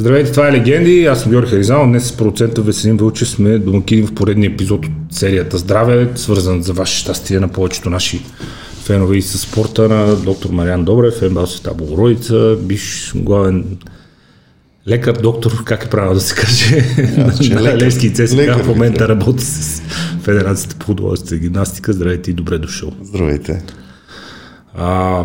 Здравейте, това е Легенди, аз съм Георги Харизал, днес с процента Веселин Вълчев сме домакини в поредния епизод от серията Здраве, свързан за ваше щастие на повечето наши фенове и с спорта на доктор Мариан Добрев, Ембал Света Богородица, биш главен лекар, доктор, как е правилно да се каже, на. Левски ЦСКА Лекар, в момента работи с Федерацията по художествена гимнастика. Здравейте и добре дошъл. Здравейте. А,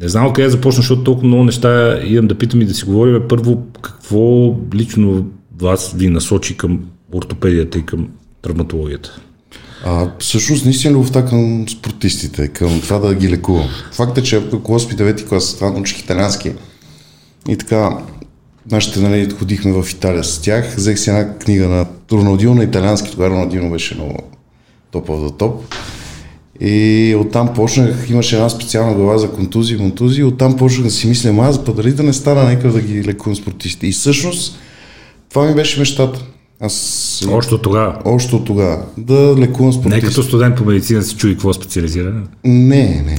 не знам откъде да започна, защото толкова много неща имам да питам и да си говорим. Първо, какво лично вас ви насочи към ортопедията и към травматологията? А, всъщност наистина любовта към спортистите, към това да ги лекувам. Факт е, че ако 8-9 клас, това научих италиански. И така, нашите нали, ходихме в Италия с тях, взех си една книга на Роналдино на италиански, тогава Роналдино беше много топ of the топ. И оттам почнах, имаше една специална глава за контузии, контузии, оттам почнах да си мисля, аз па дали да не стана нека да ги лекувам спортистите. И всъщност това ми беше мечтата. Аз Още от тогава. още от тогава. Да лекувам Не спортисти. като студент по медицина се чуи какво е специализиране. Не, не.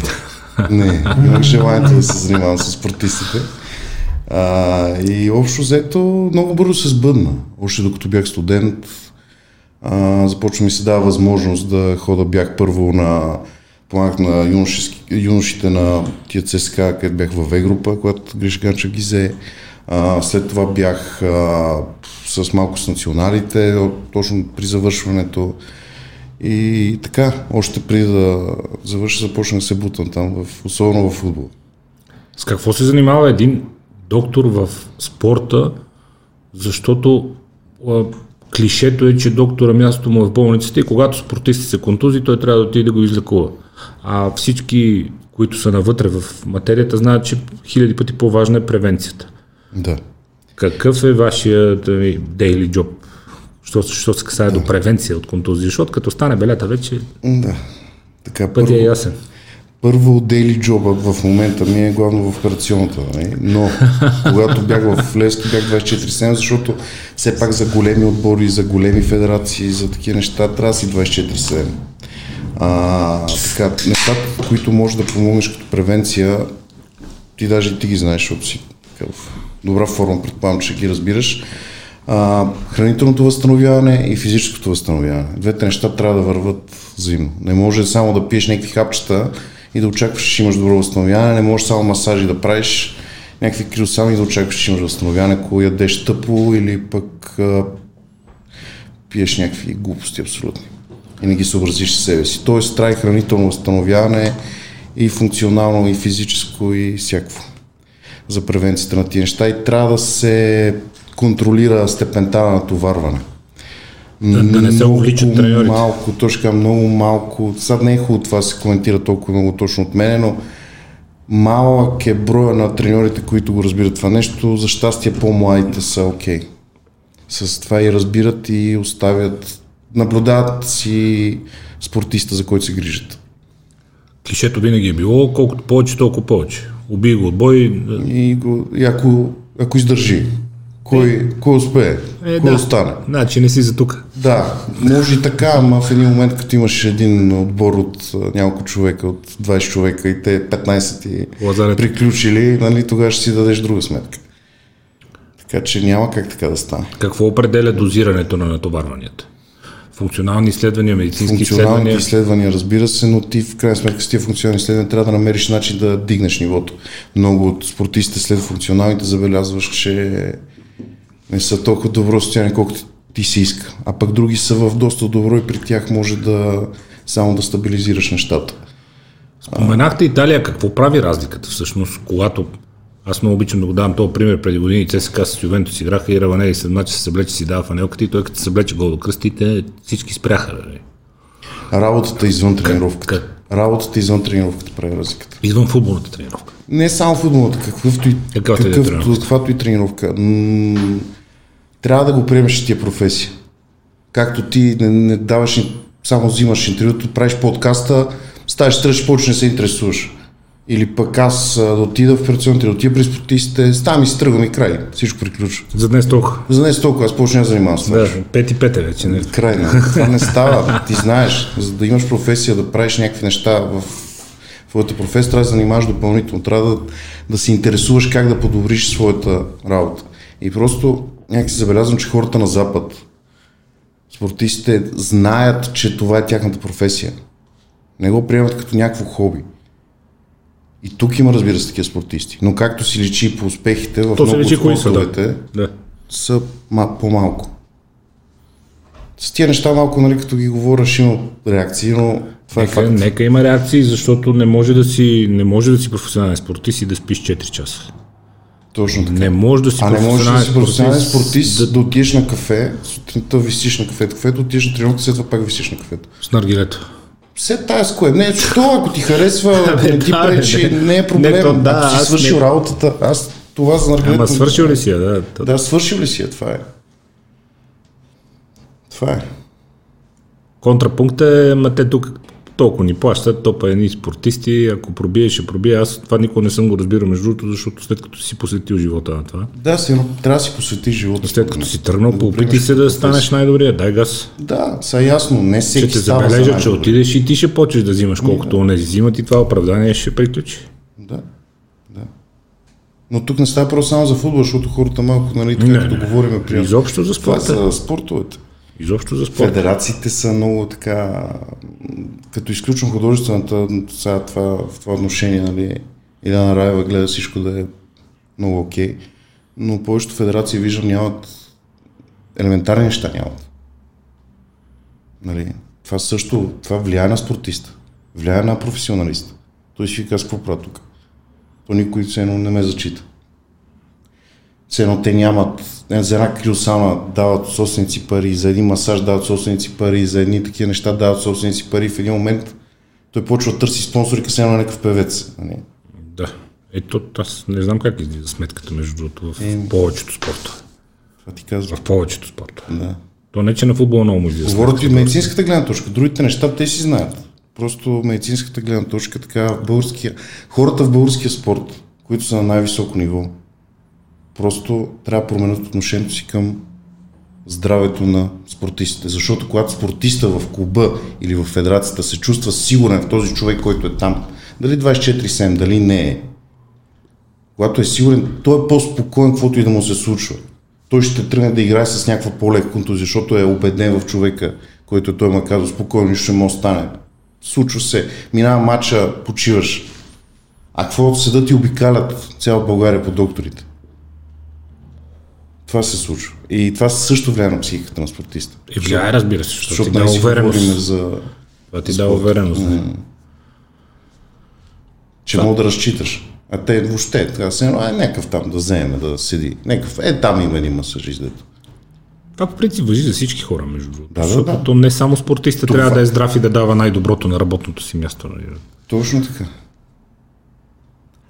Не, имах желанието да се занимавам с спортистите. А, и общо взето много бързо се сбъдна. Още докато бях студент, започва ми се дава възможност да хода. Бях първо на помагах на юношите на тия ЦСКА, където бях във В група, когато Гриш Ганчев ги взе. А, след това бях а, с малко с националите, точно при завършването. И така, още преди да завърша, започнах да се бутам там, в, особено в футбол. С какво се занимава един доктор в спорта, защото клишето е, че доктора мястото му е в болницата и когато спортисти се контузи, той трябва да отиде да го излекува. А всички, които са навътре в материята, знаят, че хиляди пъти по-важна е превенцията. Да. Какъв е вашия дейли джоб? Що, що се касае до превенция от контузии? Защото като стане белята вече Да. Така, пътя е първо, ясен. Първо дейли джоба в момента ми е главно в операционната, нали? но когато бях в Левски бях 24-7, защото все пак за големи отбори, за големи федерации, за такива неща трябва да си 24-7. А, така, нещата, които може да помогнеш като превенция, ти даже ти ги знаеш, защото си така в добра форма, предполагам, че ги разбираш. А, хранителното възстановяване и физическото възстановяване. Двете неща трябва да върват взаимно. Не може само да пиеш някакви хапчета и да очакваш, че имаш добро възстановяване, не може само масажи да правиш, някакви крилсами и да очакваш, че имаш възстановяване, ако ядеш тъпо или пък а, пиеш някакви глупости абсолютни и не ги съобразиш с себе си. Тоест, трябва хранително възстановяване и функционално, и физическо, и всякакво за превенцията на тия неща и трябва да се контролира степента на натоварване. Да, да не се увличат треньорите. Малко, точно така, много малко. Сега не е хубаво това се коментира толкова много точно от мене, но малък е броя на треньорите, които го разбират това нещо. За щастие по-младите са окей. С това и разбират и оставят, наблюдават си спортиста, за който се грижат. Клишето винаги е било, колкото повече, толкова повече. Убий го от бой. И, го, и ако, ако издържи, кой, кой успее, Е, кой да. остане. Значи не си за тук. Да, може и така, ама в един момент, като имаш един отбор от няколко човека, от 20 човека и те 15 ти Лазарето. приключили, нали, тогава ще си дадеш друга сметка. Така че няма как така да стане. Какво определя дозирането на натоварванията? Функционални изследвания, медицински Функционалните изследвания. изследвания, разбира се, но ти в крайна сметка с тия функционални изследвания трябва да намериш начин да дигнеш нивото. Много от спортистите след функционалните забелязваш, че не са толкова добро състояние, колкото ти се иска. А пък други са в доста добро и при тях може да само да стабилизираш нещата. Споменахте Италия, какво прави разликата всъщност, когато аз много обичам да го давам този пример преди години. ЦСКА с Ювентус играха и Раванели след мача се съблече си дава фанелката и той като се съблече гол до кръстите, всички спряха. Нали? Работата извън тренировката. как? Работата извън тренировката прави разликата. Извън футболната тренировка. Не само футболната, какъвто и, и да е какъвто, тренировка. каквато и тренировка. М- трябва да го приемеш тия професия. Както ти не, не даваш, само взимаш интервюто, правиш подкаста, ставаш стръж, почне да се интересуваш. Или пък аз да отида в операционните, да отида при спортистите, ставам и си тръгвам и край. Всичко приключва. За днес толкова. За днес толкова, аз почне да занимавам с това. Да, пет и пет е вече. Не? Край на. Това не става. Ти знаеш, за да имаш професия, да правиш някакви неща в твоята професия, трябва да занимаваш допълнително. Трябва да, да се интересуваш как да подобриш своята работа. И просто някак си забелязвам, че хората на Запад, спортистите знаят, че това е тяхната професия. Не го приемат като някакво хоби. И тук има, разбира се, такива спортисти. Но както си личи по успехите в То много личи от спортовете, да. са ма, по-малко. С тия неща малко, нали, като ги говориш, има реакции, но това е Нека, факт. нека има реакции, защото не може да си, не може да си професионален спортист и да спиш 4 часа. Точно така. Не може да си А не можеш да си професионален спортист, да, да отидеш на кафе, сутринта висиш на кафето, кафето, отидеш на тренировка, след това пак висиш на кафето. с наргилето. Все тая с кое? Не, що ако ти харесва, не ти бе, пречи, не. е проблем. Не, то да, ако си свършил не- работата, аз това за наргилето... Ама свършил ли си я? Да, то- Да, свършил ли си я, това е. Това е. Контрапункт е, ма те тук толкова ни плащат, то па едни спортисти, ако пробие, ще пробие. Аз това никога не съм го разбирал между другото, защото след като си посветил живота на това, Да, си, трябва да си посветиш живота. след като си тръгнал, поопити приемеш се да станеш най-добрия, дай газ. Да, са ясно, не Ще всеки те става за че отидеш и ти ще почнеш да взимаш колкото онези взимат и това оправдание ще приключи. Да, да. Но тук не става просто само за футбол, защото хората малко, нали, така Не, като не. говорим, приятно. Изобщо за Това спорта. за спортовете. Изобщо за спорта. Федерациите са много така, като изключвам художествената, сега това, в това отношение, нали, Иляна Раева гледа всичко да е много окей, но повечето федерации виждам нямат елементарни неща нямат. Нали, това също, това влияе на спортиста, влияе на професионалиста. Той си казва, какво правя тук? То никой едно не ме зачита. Едно те нямат, не, за една крилсана дават собственици пари, за един масаж дават собственици пари, за едни такива неща дават собственици пари. В един момент той почва да търси спонсори, се едно някакъв певец. Нали? Да. Ето, аз не знам как излиза сметката, между другото, в Еми. повечето спорта. Това ти казва. В повечето спорта. Да. То не, че на футбола много му излиза. Говорят и медицинската гледна точка. Другите неща те си знаят. Просто медицинската гледна точка, така, българския, хората в българския спорт, които са на най-високо ниво, просто трябва да променят отношението си към здравето на спортистите. Защото когато спортиста в клуба или в федерацията се чувства сигурен в този човек, който е там, дали 24-7, дали не е, когато е сигурен, той е по-спокоен, каквото и да му се случва. Той ще тръгне да играе с някаква по-лека контузия, защото е убеден в човека, който той му е казал, спокойно, нищо не може да стане. Случва се, минава матча, почиваш. А какво седат и обикалят цяла България по докторите? Това се случва. И това също влияе на психиката на спортиста. И влияе, разбира се, защото ти Защото дава не си говорим увереност. за... Това ти дава увереност. да. че мога да разчиташ. А те въобще, така се едно, е някакъв там да вземе, да седи. Някакъв, е там има един масажист, дето. Това по принцип въжи за всички хора, между другото. Да, да, защото да. то не само спортиста Това- трябва да е здрав и да дава най-доброто на работното си място. нали? Точно така.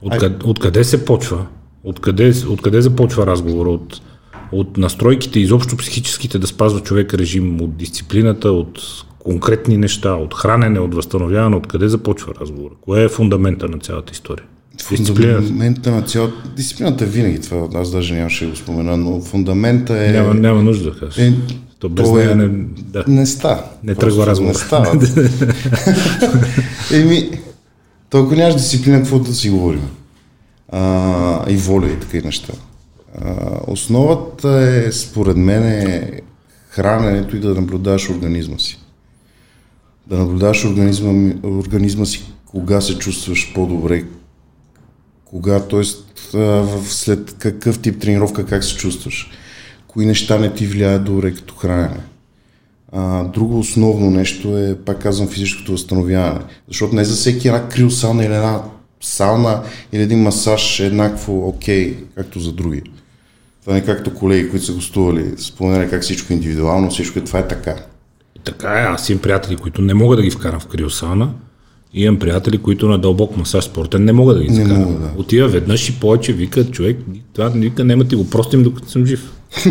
Откъде, откъде се почва? Откъде, откъде започва разговора? От, от настройките, изобщо психическите да спазва човек режим, от дисциплината, от конкретни неща, от хранене, от възстановяване, откъде започва разговора? Кое е фундамента на цялата история? Дисциплината. Фундамента на цялата... Дисциплината е винаги това, аз даже нямаше да го спомена, но фундамента е... Няма, няма нужда да кажа. е То без то нея е- не, да. Не става. Не тръгва разговор. Не става. Еми, толкова нямаш дисциплина, какво да си говорим. А, и воля и такива неща. Основата е, според мен, е храненето и да наблюдаваш организма си. Да наблюдаваш организма, организма си, кога се чувстваш по-добре, кога, т.е. след какъв тип тренировка, как се чувстваш, кои неща не ти влияят добре като хранене. А, друго основно нещо е, пак казвам, физическото възстановяване. Защото не за всеки една криосауна или една сауна или един масаж е еднакво окей, както за други. Това не е както колеги, които са гостували, споменали как всичко е индивидуално, всичко е, това е така. Така е, аз имам приятели, които не мога да ги вкарам в криосауна. И имам приятели, които на дълбок масаж спортен не мога да ги Не закарам. мога, да. Отива веднъж и повече, вика човек, това вика, нема ти го простим докато съм жив.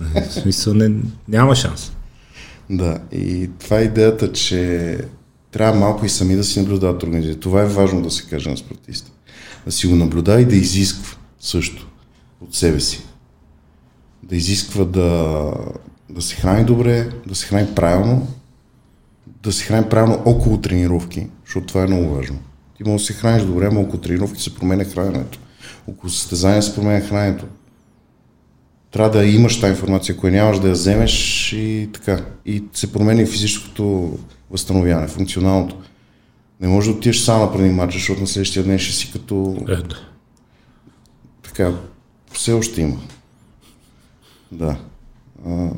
в смисъл, не, няма шанс. Да, и това е идеята, че трябва малко и сами да си наблюдават организацията. Това е важно да се каже на спортиста. Да си го наблюдава и да изисква също от себе си. Да изисква да, да се храни добре, да се храни правилно, да се храни правилно около тренировки, защото това е много важно. Ти може да се храниш добре, но около тренировки се променя храненето. Около състезания се променя храненето. трябва да имаш тази информация, ако нямаш да я вземеш и така. И се промени физическото възстановяване, функционалното. Не може да отидеш само преди матча, защото на следващия ден ще си като... Е, да. Така, все още има. Да. А,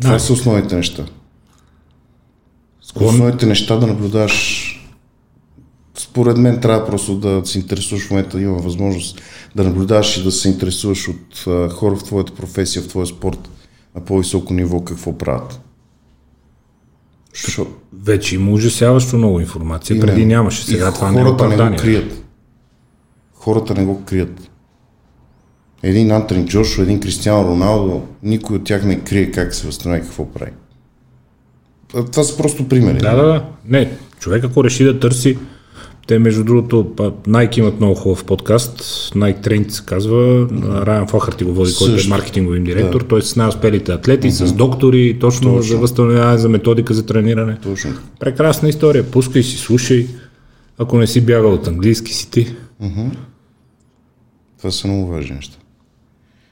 това Да. са основните неща. Склон... Основните неща да наблюдаваш. Според мен трябва просто да се интересуваш в момента, има възможност да наблюдаваш и да се интересуваш от а, хора в твоята професия, в твоя спорт на по-високо ниво, какво правят. Защото Вече има ужасяващо много информация. Именно. Преди нямаше. Сега И това не е хората не го крият. Хората не го крият. Един Антони Джошо, един Кристиано Роналдо, никой от тях не крие как се възстановява и какво прави. Това са просто примери. Да, да, да. Не, човек ако реши да търси, те между другото, Nike имат много хубав подкаст, Nike Trend се казва, Райан Фохарти го води, който е маркетинговим директор, той е с най-успелите атлети, с доктори, точно, за възстановяване, за методика за трениране. Точно. Прекрасна история, пускай си, слушай, ако не си бягал от английски си ти. Това са много важни неща.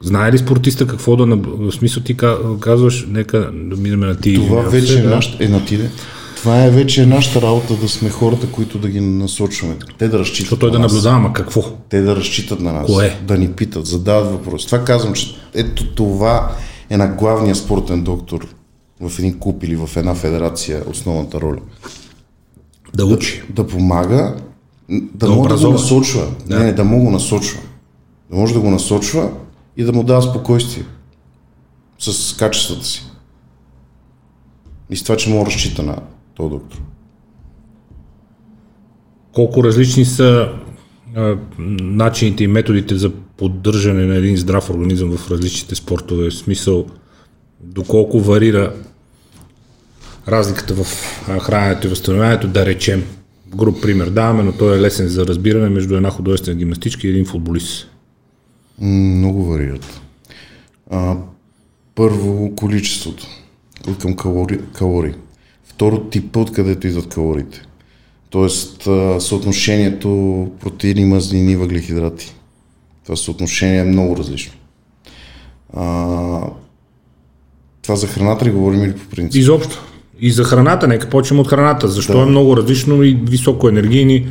Знае ли спортиста какво да... В смисъл ти ка- казваш, нека да минем на ти. Това вече се, е да. нашата... Е, на тиде. Това е вече нашата работа да сме хората, които да ги насочваме. Те да разчитат Защото той да наблюдава, ама какво? Те да разчитат на нас. Кое? Да ни питат, задават въпроси. Това казвам, че ето това е на главния спортен доктор в един клуб или в една федерация основната роля. Да учи. Да помага, да, Да може да го насочва. Не, не, да му го насочва. Да може да го насочва и да му дава спокойствие с качествата си. И с това, че да разчита на този доктор. колко различни са а, начините и методите за поддържане на един здрав организъм в различните спортове. В смисъл, доколко варира разликата в храненето и възстановяването, да речем. Груп пример даваме, но той е лесен за разбиране между една художествена гимнастичка и един футболист. Много варират. А, първо, количеството от към калори, калории. Второ, типа, откъдето идват калориите. Тоест, а, съотношението протеини, мазнини, въглехидрати. Това съотношение е много различно. А, това за храната ли говорим или по принцип? Изобщо. И за храната, нека почнем от храната. Защо Да. е много различно и високоенергийни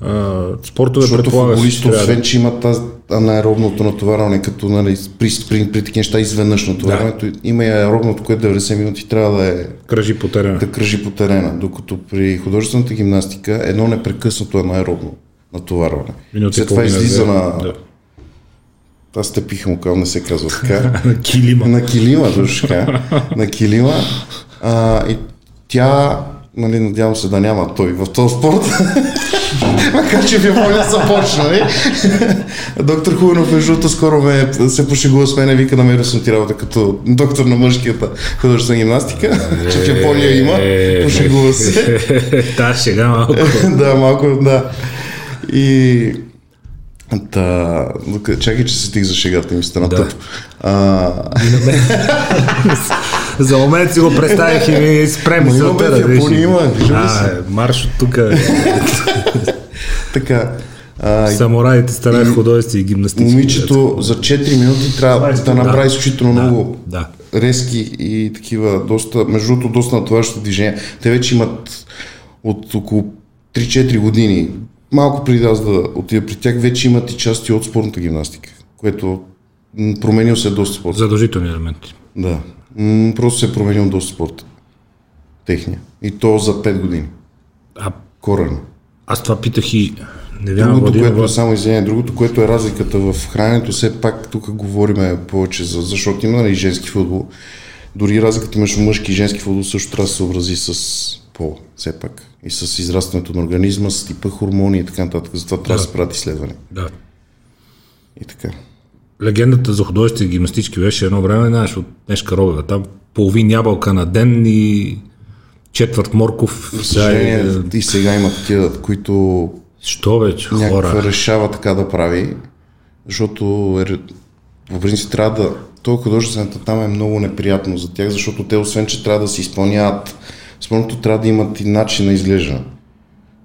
а, спортове Защото предполага да- освен че има тази анаеробното натоварване, като нали, при, при, при такива неща изведнъж натоварването, има и аеробното, което 90 минути трябва да е кръжи по терена. да кръжи по терена, докато при художествената гимнастика едно непрекъснато анаеробно натоварване. Минута и След това излиза на... Да. Аз те пиха му казвам, не се казва така. На килима. на килима, точно. На килима. А, и тя, нали, надявам се да няма той в този спорт. Макар, че в Япония започна, нали? Доктор Хуйнов, между другото, скоро ме, се пошегува с мен, вика, намерил съм ти работа като доктор на мъжката художествена гимнастика, че в Япония има, пошегува се. Та шега малко. да, малко, да. И... Та, чакай, че се стиг за шегата ми стана Да. тъп. А, За момент си го представих и ми от бе, да в. Япония има, А, е, марш от тук. така, а, Самураите старае художество и гимнастики. момичето за 4 минути трябва да направи изключително Да, много да. резки и такива, доста, между другото, доста натоварващи движения. Те вече имат от около 3-4 години, малко преди да аз да отида при тях, вече имат и части от спортната гимнастика, което променил се доста. Задължителни елементи. Да. М, просто се е променил доста спорт. Техния. И то за 5 години. А Корено. аз това питах и не вярвам, Другото, Владимир, което е само извинение, другото, което е разликата в храненето, все пак тук говориме повече за, защото има нали, женски футбол. Дори разликата между мъжки и женски футбол също трябва да се съобрази с пол, все пак. И с израстването на организма, с типа хормони и така нататък. Затова трябва да се правят изследване. Да. И така. Легендата за художествени гимнастички беше едно време, знаеш, от Нешка Робева. Там половин ябълка на ден и четвърт морков. Сега е- и сега има такива, които Що вече, някаква хора? решава така да прави, защото е, по принцип трябва да... То художествената там е много неприятно за тях, защото те освен, че трябва да се изпълняват спорното, трябва да имат и начин на изглеждане.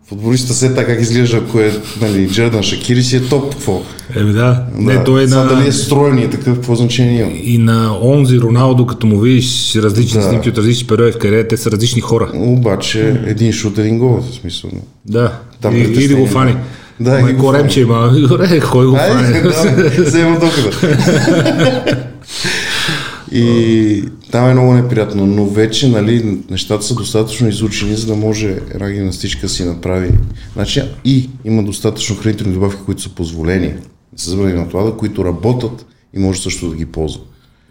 Футболиста се така как изглежда, ако е нали, Джердан Шакири си е топ, какво? Еми да, не, Да. той е на... дали е строен и такъв, какво значение има? И на онзи Роналдо, като му видиш различни Да. снимки от различни периоди в кариерата, те са различни хора. Обаче един шут, един гол, в смисъл. Да, Там и, или притеснение, го фани. да. Да, Ма или и го коремче има. Добре, кой го фани? да, взема дохода. И там е много неприятно, но вече нали, нещата са достатъчно изучени, за да може една гимнастичка си направи. Значи и има достатъчно хранителни добавки, които са позволени, се забрани на това, които работят и може също да ги ползва.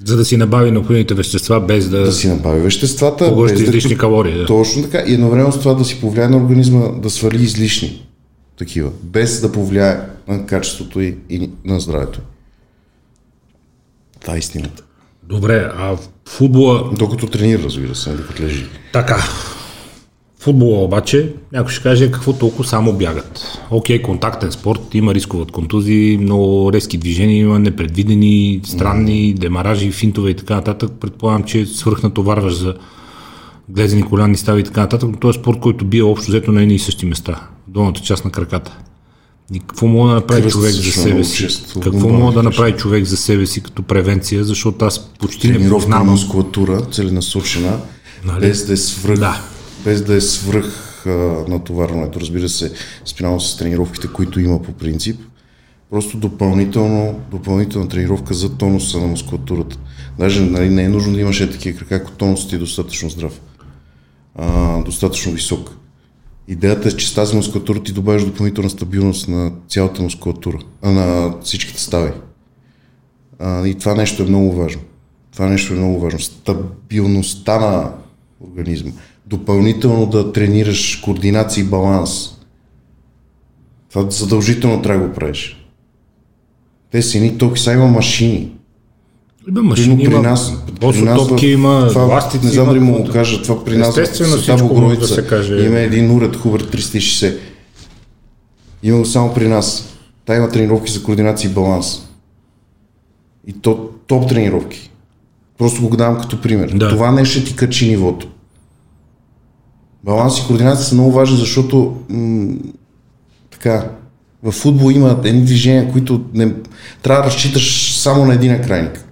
За да си набави необходимите вещества, без да, Да си направи веществата, без да излишни калории. Да. Точно така. И едновременно с това да си повлияе на организма да свали излишни такива, без да повлияе на качеството и, и на здравето. Това е истината. Добре, а в футбола Докато тренира, разбира се, докато лежи. Така. Футбола обаче, някой ще каже какво толкова само бягат. Окей, контактен спорт, има рискове от контузии, много резки движения, има непредвидени, странни демаражи, финтове и така нататък. Предполагам, че свръхнатоварваш за глезени коляни стави и така нататък, но този е спорт, който бие общо взето на едни и същи места, долната част на краката. И какво мога да направи Кръст човек за себе си? често Какво мога да направи човек за себе си като превенция, защото аз почти не Тренировка на познавам. мускулатура, целенасочена, Нали? без да е свръх, Да. без да е свръх а, натоварването. Разбира се, спинално с тренировките, които има по принцип. Просто допълнително, допълнителна тренировка за тонуса на мускулатурата. Даже нали, не е нужно да имаш е такива крака, ако тонусът ти е достатъчно здрав. А, достатъчно висок. Идеята е, че с тази мускулатура ти добавяш допълнителна стабилност на цялата мускулатура, на всичките стави. А, и това нещо е много важно. Това нещо е много важно. Стабилността на организма. Допълнително да тренираш координация и баланс. Това задължително трябва да го правиш. Те са едни толкова са има машини. Има машини, Примерно има босотопки, има това, ластици. Не знам дали му го кажа, това при нас в може да се каже. Има един уред Хубър 360. Има само при нас. Та има тренировки за координация и баланс. И то топ тренировки. Просто го давам като пример. Да. Това не ще ти качи нивото. Баланс и координация са много важни, защото м- така, в футбол има едни движения, които не, трябва да разчиташ само на един крайник.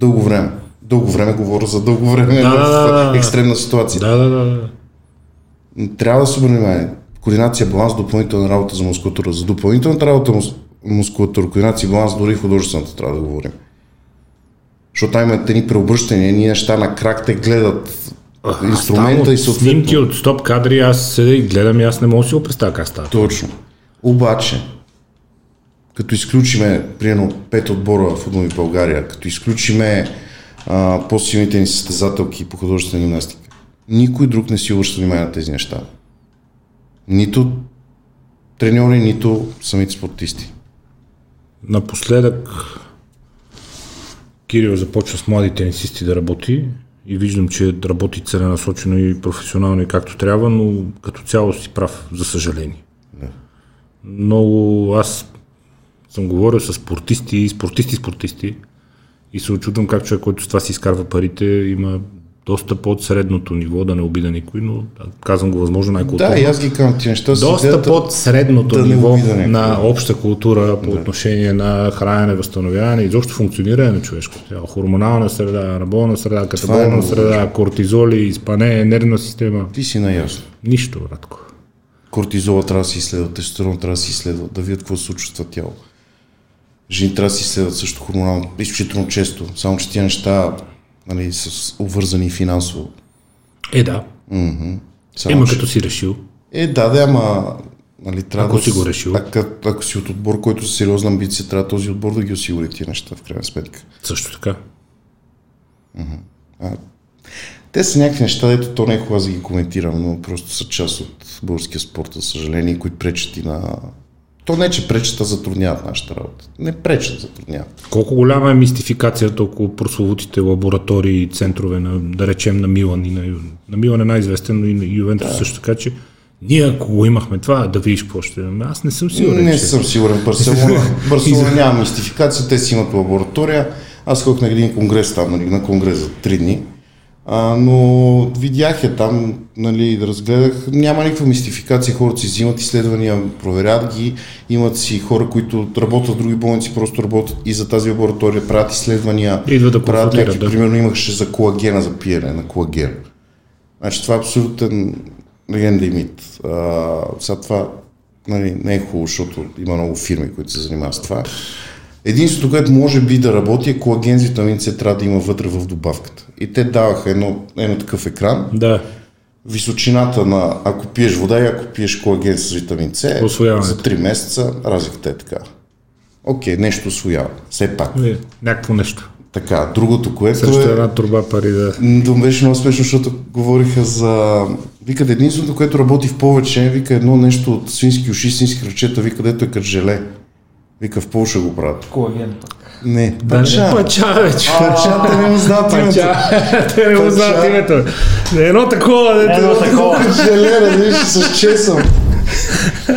Дълго време. Дълго време говоря за дълго време Да, в екстремна ситуация. Да, да, да. да. Трябва да се внимание. Координация, баланс, допълнителна работа за мускулатура. За допълнителната работа мус- мускулатура, координация и баланс, дори художествената трябва да говорим. Защото там има едни преобръщания, ние неща на крак те гледат инструмента Там и от съответно. Снимки от стоп кадри, аз седя и гледам и аз не мога да си го представя как става. Точно. Обаче, като изключиме, примерно, пет отбора в футбол в България, като изключиме а, по-силните ни състезателки по художествена гимнастика, никой друг не си обръща внимание на тези неща. Нито треньори, нито самите спортисти. Напоследък Кирил започва с млади тенисисти да работи и виждам, че работи целенасочено и професионално и както трябва, но като цяло си прав, за съжаление. Много аз съм говорил с спортисти, спортисти, спортисти и се очудвам как човек, който с това си изкарва парите, има доста под средното ниво, да не обида никой, но да, казвам го възможно най-културно. Да, и аз ги казвам ти неща. Доста идеята- под средното да ниво на обща култура по отношение на хранене, възстановяване и изобщо функциониране на човешкото тяло. Хормонална среда, анаболна среда, катаболна много среда, кортизоли, изпане, нервна система. Ти си наясно. Нищо, Радко. Кортизола трябва да се изследва, тестостерон трябва да се изследва, да видят какво се случва с това тяло. Жени трябва да се изследват също хормонално, изключително често, само че тия неща нали, са обвързани финансово. Е, да. Само, Има че- като си решил. Е, да, да, ама нали, трябва Ако да... си го решил. Ако, ако си от отбор, който с сериозна амбиция, трябва този отбор да ги осигури тия неща, в крайна сметка. Също така. Те са някакви неща, дето то не е хубаво да ги коментирам, но просто са част от българския спорт, за съжаление, които пречат и на... То не, че пречат, а затрудняват нашата работа. Не пречат, затрудняват. Колко голяма е мистификацията около прословутите лаборатории и центрове, на, да речем на Милан и на, Ю- на Милан е най-известен, но и на Ювентус също така, че ние ако го имахме това, да видиш какво ще имаме. Аз не съм сигурен, Не че... съм сигурен. Барселона, Барселона няма мистификация, те си имат лаборатория. Аз ходих на един конгрес там, нали, на конгрес за три дни. А, но видях я там, нали, разгледах, няма никаква мистификация, хората си взимат изследвания, проверят ги, имат си хора, които работят в други болници, просто работят и за тази лаборатория, правят изследвания, Идва да правят някакви, да. примерно имаше за колагена, за пиене на колаген. Значи това е абсолютен легенда и мит. А, сега това нали, не е хубаво, защото има много фирми, които се занимават с това. Единството, което може би да работи е колаген с витамин С трябва да има вътре в добавката. И те даваха едно, едно такъв екран, Да. височината на ако пиеш вода и ако пиеш колаген с витамин С, за 3 месеца разликата е така. Окей, нещо освоява. Все пак. Е, Някакво нещо. Така, другото, което Също е... една турба пари да... М, беше много смешно, защото говориха за... Викат единственото, което работи в повече, вика едно нещо от свински уши, свински ръчета, вика дето е като желе. Вика в Полша го правят. Колаген. Не, Да, не пача. пача, вече. Пача, те не му знаят името. Те не му знаят Пача. името. Едно такова, дето... Едно такова. Желе, разбираш, с чесъм.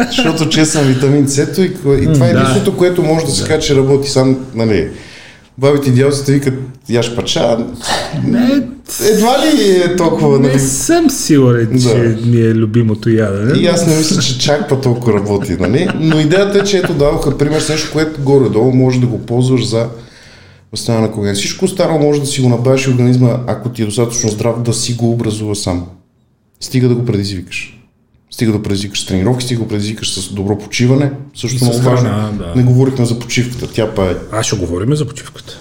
Защото чесъм витамин С и, и това е да. единственото, което може да се каже, че работи сам, нали. Бабите и дядовците викат, яш пача. Не, Едва ли е толкова, нали? не съм сигурен, че Да. ми е любимото ядене. И аз не мисля, че чак па толкова работи, нали? Но идеята е, че ето дадоха пример с нещо, което горе-долу може да го ползваш за възстановяване на коген. Всичко останало може да си го набавиш организма, ако ти е достатъчно здрав, да си го образува сам. Стига да го предизвикаш. Стига да предизвикаш тренировки, стига да го предизвикаш с добро почиване. Също много важно. да. Не говорихме за почивката. Тя па е А, ще говорим за почивката.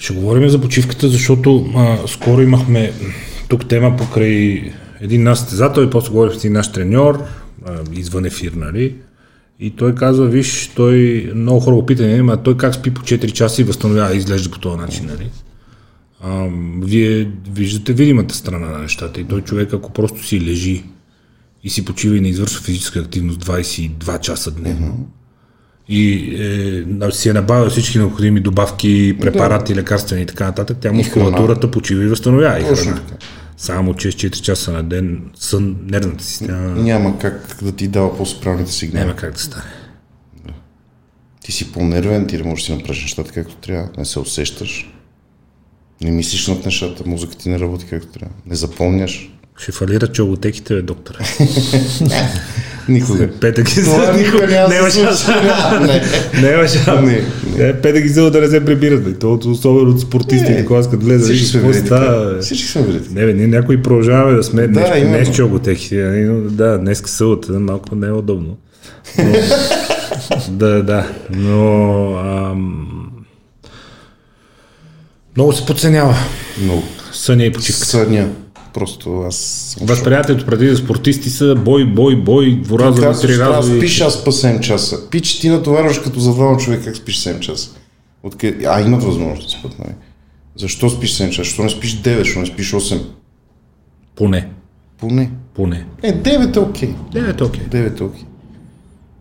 Ще говорим за почивката, защото а, скоро имахме тук тема покрай един наш състезател и после говорих с един наш треньор, а, извън ефир, нали? И той казва, виж, той много хора го пита, нали, ама той как спи по 4 часа и възстановява изглежда по този начин, нали? А, вие виждате видимата страна на нещата и той човек, ако просто си лежи и си почива и не извършва физическа активност 22 часа дневно, и е, си е набавил всички необходими добавки, препарати, лекарствени и така нататък, тя мускулатурата почива и възстановява и храна. Само 6-4 часа на ден сън, нервната система няма как да ти дава по-справните сигнали. няма как да стане. Ти си по-нервен, ти не можеш да си направиш нещата както трябва, не се усещаш. Не мислиш над нещата, мозъкът ти не работи както трябва. Не запомняш. Ще фалират чолотеките, бе, доктор. Никога. Петък и Това никога няма да Няма се. Не. Шанс. Не, Не, Петък и за да не се прибират, бе. То особено от спортистите, когато искат влезе. Всички сме били така. Всички сме били. Не, бе, ние някои продължаваме да сме Да, именно. днес чоготехи. но Да, днес събота, малко не е удобно. Но, да, да, но ам, много се подценява Много. съня и почивка. Съня. Просто аз Възприятието преди за спортисти са бой, бой, бой, дворазови, Казваш, три да разови. спиш, аз спа 7 часа. Пич, ти натоварваш като за двама човека, как спиш 7 часа. Откъде? А, имат възможност да спят, нали? Защо спиш 7 часа? Защо не спиш 9? Защо не спиш 8? Поне, Поне. поне. Е, 9 е окей. Девет, окей. 9 е окей.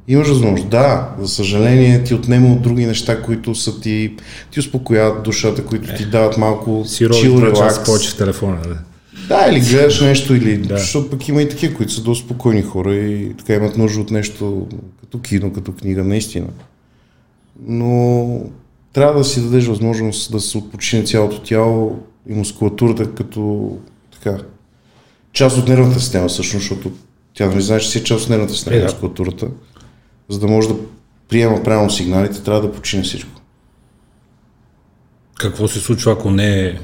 Имаш възможност. Да, за съжаление ти отнема от други неща, които са ти, ти успокояват душата, които ти дават малко Сирови чил, релакс. повече в телефона. Да. Да, или гледаш нещо, или... Да. Защото пък има и такива, които са доста спокойни хора и така имат нужда от нещо като кино, като книга, наистина. Но трябва да си дадеш възможност да се отпочине цялото тяло и мускулатурата като така част от нервната система всъщност, защото тя не знаеш, че си е част от нервната система, Е, да. мускулатурата. За да може да приема правилно сигналите, трябва да почине всичко. Какво се случва, ако не е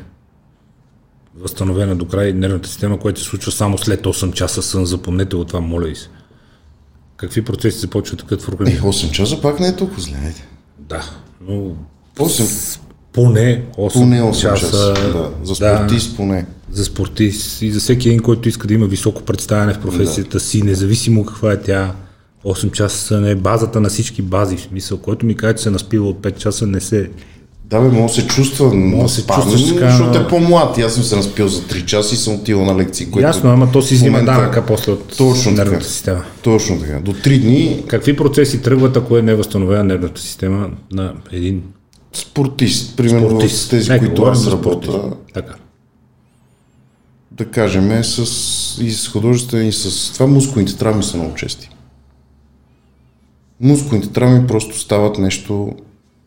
възстановена до край нервната система, което се случва само след 8 часа сън? Запомнете от това, моля ви се. Какви процеси се почват такът в Е, организма? 8 часа пак не е толкова айде. Да, но 8, поне 8, поне 8 часа. часа. Да, за спортист поне. за спортист и за всеки един, който иска да има високо представяне в професията си, независимо каква е тя. 8 часа сън е базата на всички бази, в смисъл, който ми каже, че се наспива от 5 часа, не се... Да, бе, може да се чувства да се чувстваш така, защото е по-млад. Аз съм се наспил за 3 часа и съм отивал на лекции. Което Ясно, ама то си взима момента- данъка после от Точно нервната така. система. Точно така. До 3 дни Какви процеси тръгват, ако е невъзстановена нервната система на един спортист, примерно спортист? с тези, Нека които аз работя. Така. да кажем, е с, и с художествени, и с това мускулните травми са много чести. Мускулните травми просто стават нещо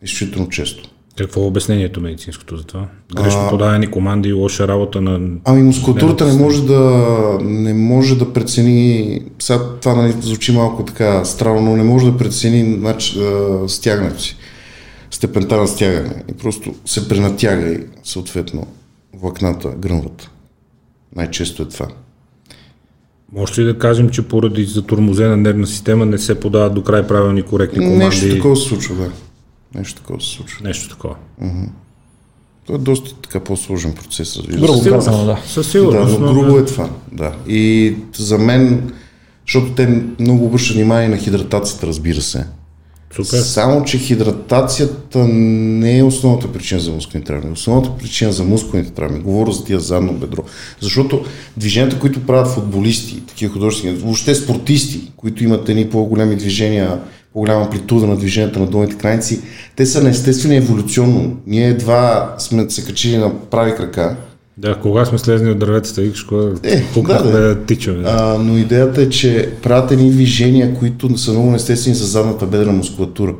изключително често. Какво е обяснението медицинското за това? Грешно а... подадени команди, лоша работа на... Ами мускулатурата не може да, не може да прецени, сега това нали, звучи малко така странно, но не може да прецени значи, стягането си, степента на стягане. И просто се пренатяга и съответно влакната гръмват. Най-често е това. Може ли да кажем, че поради затормозена нервна система не се подават до край правилни коректни команди? Нещо такова се случва, да. Нещо такова се случва. Нещо такова. Uh-huh. Това е доста така по-сложен процес. Грубо казано, да. Със сигурност. Да, но грубо е това. Да. И за мен, защото те много обръщат внимание на хидратацията, разбира се. Супер. Само, че хидратацията не е основната причина за мускулни травми. Основната причина за мускулните травми, говоря за тия задно бедро, защото движенията, които правят футболисти, такива художествени, въобще спортисти, които имат едни по-големи движения, по-голяма амплитуда на движенията на долните крайници, те са неестествени еволюционно. Ние едва сме се качили на прави крака, да, кога сме слезни от дърветата, викаш, кога е, да, да. да тичаме. А, но идеята е, че правят едни движения, които са много естествени за задната бедра мускулатура.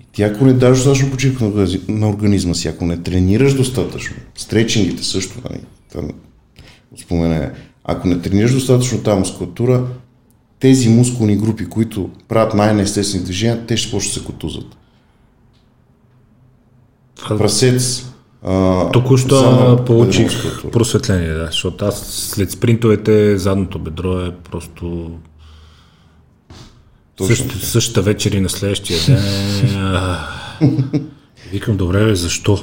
И ти ако не даш достатъчно почивка на организма си, ако не тренираш достатъчно, стречингите също, нали, там, спомене, ако не тренираш достатъчно тази мускулатура, тези мускулни групи, които правят най-неестествени движения, те ще почнат да се котузват. Прасец, Току-що получих просветление, да, защото аз след спринтовете задното бедро е просто Същ, същата вечер и на следващия ден. Викам, добре, бе, защо?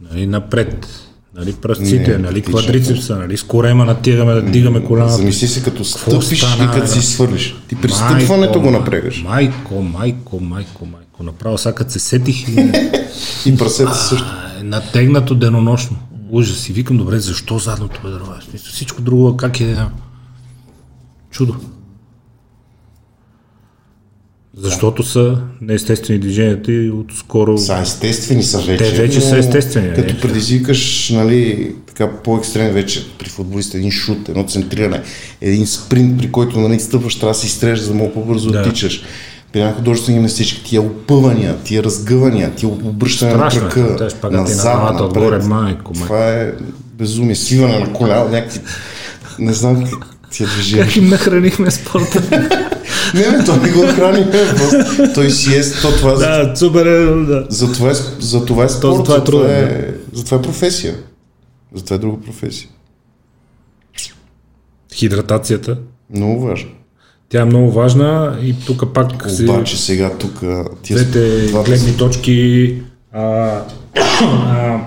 Нали, напред. Нали, пръстците, не, нали, квадрицепса, нали, с корема натигаме да дигаме колана. Замисли се като стъпиш и като си свърлиш. Ти при стъпването го напрегаш. Майко, майко, майко, майко. Направо сега като се сетих и... и прасете също е натегнато денонощно. Ужас. И викам, добре, защо задното бедро? Всичко друго, как е? Чудо. Защото са неестествени движенията и отскоро... Са естествени са вече. Те вече са естествени. Като не? предизвикаш, нали, така по-екстремен вече при футболиста, един шут, едно центриране, един спринт, при който нали, стъпваш, трябва да се изстрежда, за да мога по-бързо да тичаш при една художествена гимнастичка, тия опъвания, тия разгъвания, тия обръщане на кръка, назад, на отгоре, майко, Това е безумие, свиване на коляно, някакви... Не знам как тия движения. Как им нахранихме спорта? не, не, то не го просто той си е, то това... Да, супер е, да. За това е, за това е спорт, за това е, трудно, за, това е, за това е професия. За това е друга професия. Хидратацията? Много важно. Тя е много важна и тук пак Обаче се... сега тук двете гледни точки а, а,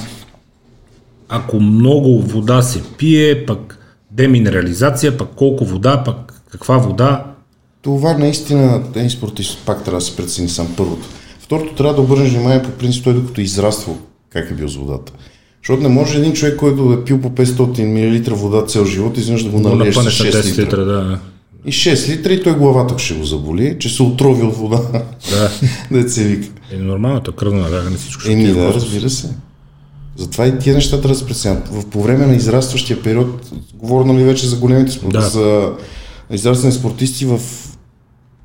ако много вода се пие, пък деминерализация, пък колко вода, пък каква вода. Това наистина един спортист пак трябва да се прецени сам първото. Второто трябва да обърнеш внимание по принцип той докато е израствал как е бил с водата. Защото не може един човек, който е пил по 500 мл вода цял живот, изведнъж да го налиеш с 6 литра. литра да и 6 литра и той главата ще го заболи, че се отрови от вода. Да. да се вика. Е, нормалното кръвно налягане всичко ще Еми, да, разбира се. Затова и тия неща трябва да се преценят. По време на израстващия период, говоря нали вече за големите спорти, да. за израстване спортисти в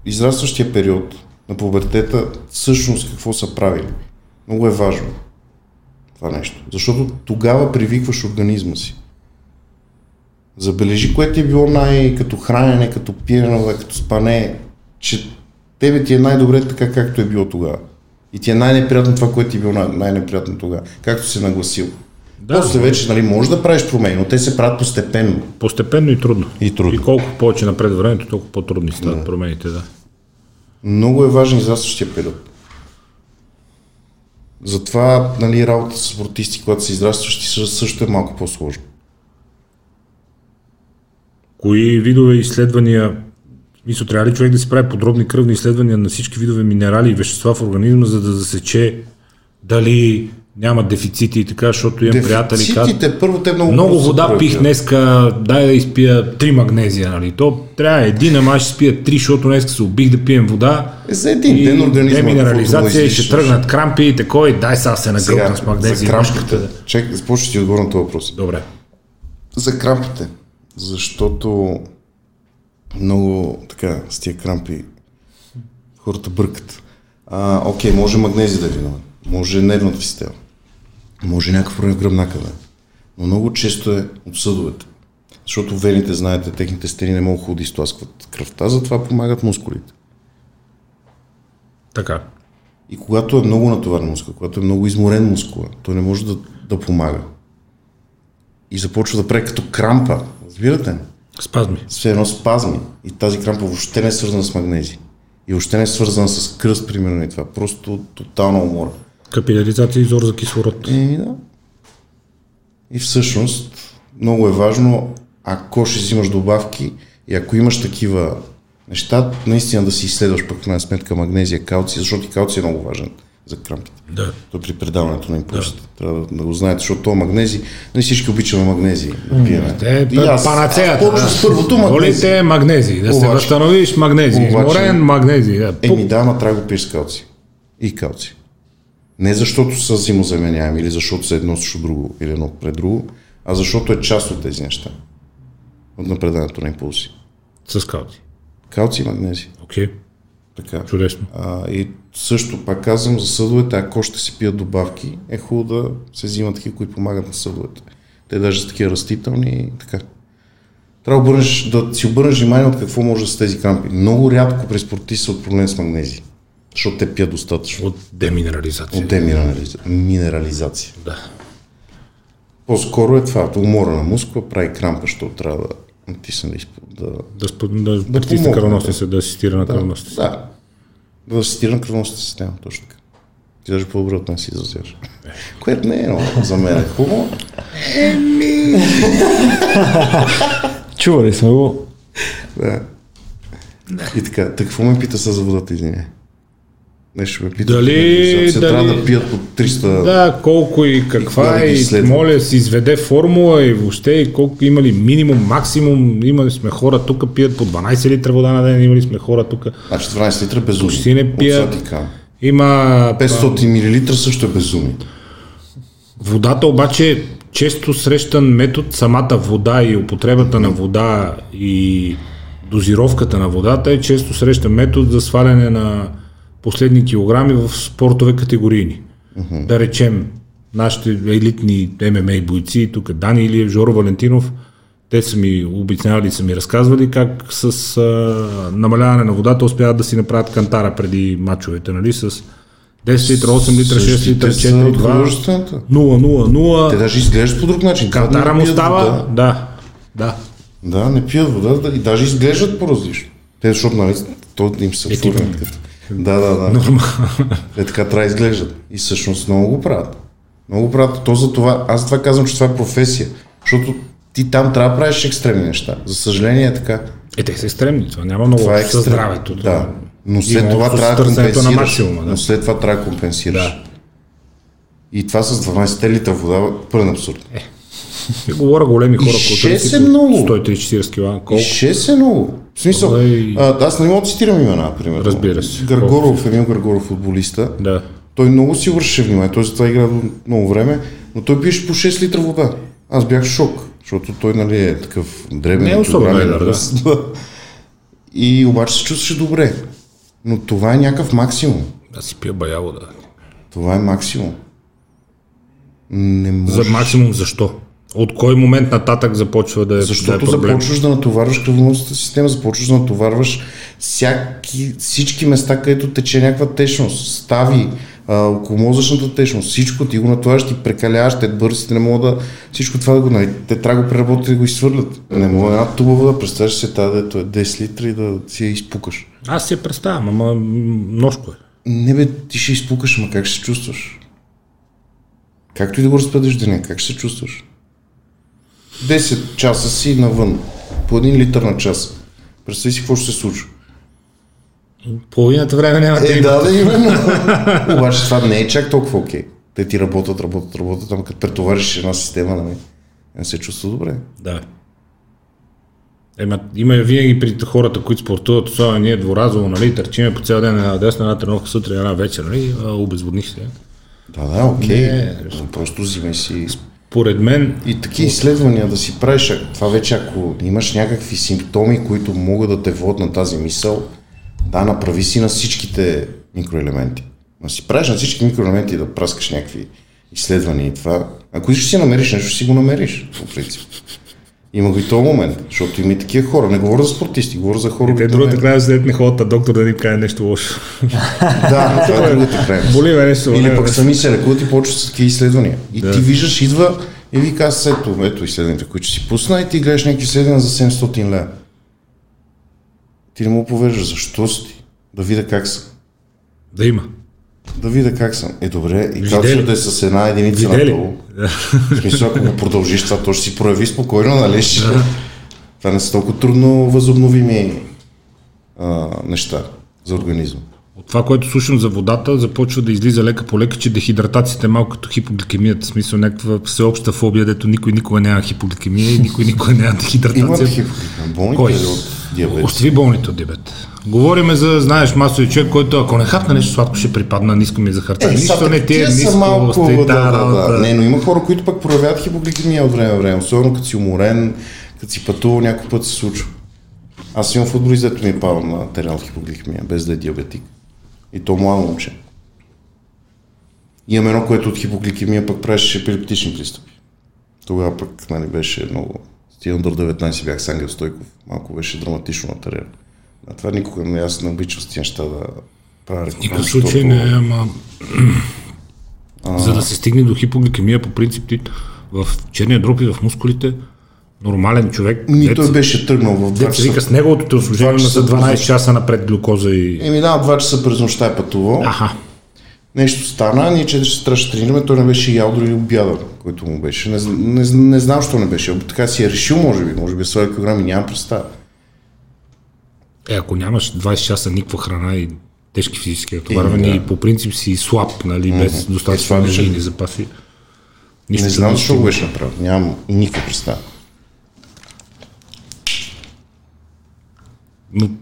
израстващия период на пубертета, всъщност какво са правили. Много е важно това нещо. Защото тогава привикваш организма си. Забележи, кое ти е било най- като хранене, като пиене, като спане, че тебе ти е най-добре така, както е било тогава. И ти е най-неприятно това, което ти е било най-неприятно тогава, както си нагласил. Да, После вече нали, можеш да правиш промени, но те се правят постепенно. Постепенно и трудно. И, трудно. и колко повече напред времето, толкова по-трудни стават да. промените, да. Много е важен израстващия период. Затова нали, работа с спортисти, когато са израстващи, също е малко по-сложно кои видове изследвания, мисля, трябва ли човек да си прави подробни кръвни изследвания на всички видове минерали и вещества в организма, за да засече дали няма дефицити и така, защото имам приятели. Дефицитите, първо те много Много вода пих днеска, дай да изпия три магнезия, нали? То трябва един, ама ще спия три, защото днеска се убих да пием вода. Е, за един ден организма. Деминерализация и ще тръгнат крампи и такой, дай сега се нагълна с магнезия. За крампите, чек, започва ти отговоря на този въпрос. Добре. За крампите защото много така с тия крампи хората бъркат. А, окей, може магнези да е виновен. може нервната система, може някакъв проблем в гръбнака да. Но много често е от съдовете. Защото вените, знаете, техните стени не могат да изтласкват кръвта, затова помагат мускулите. Така. И когато е много натоварен мускул, когато е много изморен мускул, той не може да, да помага. И започва да прави като крампа. Разбирате? ли? Спазми. Все едно спазми. И тази крампа въобще не е свързана с магнези. И въобще не е свързана с кръст, примерно и това. Просто тотална умора. Капиляризация и зор за кислород. Еми да. И всъщност много е важно, ако ще взимаш добавки и ако имаш такива неща, наистина да си изследваш пък крайна сметка магнезия, калци, защото и калци е много важен за крампите. Да. То при предаването на импулсите. Да. Трябва да, да го знаете, защото то магнези, не всички обичаме магнези да пиеме. Те, И аз- панацеята. аз почвам с първото магнези. Волите магнези. Да се Обаче- възстановиш магнези. обаче- Изморен магнези. Да. Еми да, ама трябва да го пиеш с калци. И калци. Не защото са взаимозаменяеми или защото са едно срещу друго или едно пред друго, а защото е част от тези неща. От напредането на импулси. С калци. Калци и магнези. Окей. Така. Чудесно. А, и също пак казвам за съдовете, ако ще си пият добавки, е хубаво да се взимат такива, които помагат на съдовете. Те даже са такива растителни и така. Трябва да, обърнеш, да си обърнеш внимание от какво може са тези крампи. Много рядко при спортисти са от проблем с магнези, защото те пият достатъчно. От деминерализация. От деминерализация. Минерализация. Да. По-скоро е това, умора на мускула прави крампа, защото трябва да натисне да, изп... да, Да, спо- да, да притисне помогне, кръвоносница, да асистира на кръвоносница. да, да асистира на кръвностната система, точно така. Ти даже по-добре от си изразяваш. Което не е много за мен е хубаво. Чували сме го. Да. И така, така какво ме пита с за водата, извиня? Нещо ме пита. Дали- дали- трябва да пият по 300... Да, колко и каква кога да ги и моля си изведе формула и въобще и колко има ли минимум, максимум, имали сме хора тук пият по 12 литра вода на ден, имали сме хора тук. Значи 12 литра е безумие. Почти не От пият. Има 500 мл също е безумие. Водата обаче често срещан метод, самата вода и употребата на вода и дозировката на водата е често срещан метод за сваляне на последни килограми в спортове категорийни. Да речем, нашите елитни ММА бойци, тук Дани Илиев, Жоро Валентинов, те са ми обяснявали, са ми разказвали как с а, намаляване на водата успяват да си направят кантара преди мачовете, нали, с 10 литра, 8 литра, 6 литра, Същите 4, са от 2, художествената. 0, 0, Те 0. даже изглеждат по друг начин. Кантара му става, вода. да, да. Да, не пият вода да, и даже изглеждат по-различно. Те, защото, нали, то им се Е. Да, да, да. Нормално. Те така трябва да изглеждат. И всъщност много го правят. Много го правят. То за това, аз това казвам, че това е професия. Защото ти там трябва да правиш екстремни неща. За съжаление е така. Е, те са екстремни, това няма много Това е общо с екстрем. здравето. Да. Но след това трябва да компенсираш. максимума, да. Но след това трябва да компенсираш. Да. И това с 12 литра вода пълен абсурд. И говоря големи хора, които шест е много. 130-40 кг. И Колко? 6 е много. В смисъл, Това е- а, аз не мога да цитирам имена, примерно. Разбира се. Гаргоров, Емил Гаргоров, футболиста. Да. Той много си вършеше внимание, той затова игра много време, но той пише по 6 литра вода. Аз бях в шок, защото той нали, е такъв дребен. Не е особено едър, да. И обаче се чувстваше добре. Но това е някакъв максимум. Да си пия баяло, да. Това е максимум. Не За може. максимум защо? От кой момент нататък започва да е, Защото да е проблем? започваш да натоварваш кръвоносната система, започваш да натоварваш всяки, всички места, където тече някаква течност, стави, а, около мозъчната течност, всичко ти го натоварваш, ти прекаляваш, те бързите не могат да, всичко това да го, нали, те трябва да го преработят и да го изхвърлят. Не мога една туба вода, представяш се тази, дето е 10 литра и да си я изпукаш. Аз си я представям, ама м, множко е. Не бе, ти ще изпукаш, ама как ще се чувстваш? Както и да го разпъдеш деня, как ще се чувстваш? 10 часа си навън, по един литър на час. Представи си какво ще се случва. Половината време няма да Е, има. да, да, именно. Обаче това не е чак толкова окей. Те ти работят, работят, работят, ама като претовариш една система, нали, не се чувства добре. Да. Ема, има и винаги при хората, които спортуват, особено ние дворазово, нали, търчиме по цял ден една десна, една тренировка сутрин, една вечер, нали, обезводних се. Да, да, окей. Не. Просто взимай си. Поред мен, И такива изследвания да си правиш, това вече ако имаш някакви симптоми, които могат да те водят на тази мисъл, да, направи си на всичките микроелементи. Ма си правиш на всички микроелементи да праскаш някакви изследвания и това. Ако искаш си намериш нещо, си го намериш, по принцип. Има го и този момент, защото има и такива хора. Не говоря за спортисти, говоря за хора. Те които другата не- крайност, не ходят на доктор да ни каже нещо лошо. Да, това е другата крайност. Боли ме нещо. Или пък сами се лекуват и почват с такива изследвания. И ти виждаш, идва и ви казва, ето, ето изследванията, които си пусна и ти гледаш някакви изследвания за 700 лева. Ти не му повеждаш, защо си? Да видя как са. Да има. Да видя как съм. Е, добре, и Видели? капсулата е с една единица Видели? надолу. В смисъл, ако го продължиш това, то ще си прояви спокойно, нали? Ще... Това не са толкова трудно възобновими а, неща за организма. Това, което слушам за водата, започва да излиза лека по лека, че дехидратацията е малко като хипогликемията. В смисъл някаква всеобща фобия, дето никой никога няма хипогликемия и никой никога няма Има дехидратация. хипогликемия. Болните Кой? диабет. Остави болните от диабет. Говориме за, знаеш, масови човек, който ако не хапне нещо сладко, ще припадна, ниска ми захарта. Е, Нищо не ти е ниско, малко, да, да, да, да. Не, но има хора, които пък проявяват хипогликемия от време на време, особено като си уморен, като си пътувал, някой път се случва. Аз имам футболист, дето ми е пал на терен от хипогликемия, без да е диабетик. И то младо момче. Имам едно, което от хипогликемия пък правеше епилептични пристъпи. Тогава пък нали, беше много... Стигам до 19 бях с Ангел Стойков. Малко беше драматично на терена. А това никога не аз не обичам с тия неща да правя реклама. Никакъв случай не е, ама... За да се стигне до хипогликемия, по принцип, ти в черния дроп и в мускулите, нормален човек, дет той се- беше тръгнал в 2 дет се вика часа. с неговото телосложение има часа за 12 през- часа напред глюкоза и... Еми да, 2 часа през нощта е пътувал. Аха, Нещо стана, ние 4 часа ще тренираме, той не беше ял дори обяда, който му беше. Не, не, не знам, защо не беше. Така си е решил, може би. Може би е 100 кг, нямам представа. е, ако нямаш 20 часа никаква храна и тежки физически натоварвания да. и по принцип си слаб, нали, без Е, достатъчно енергийни запаси. Нищо Не знам защо че- го беше направил. Нямам никаква представа.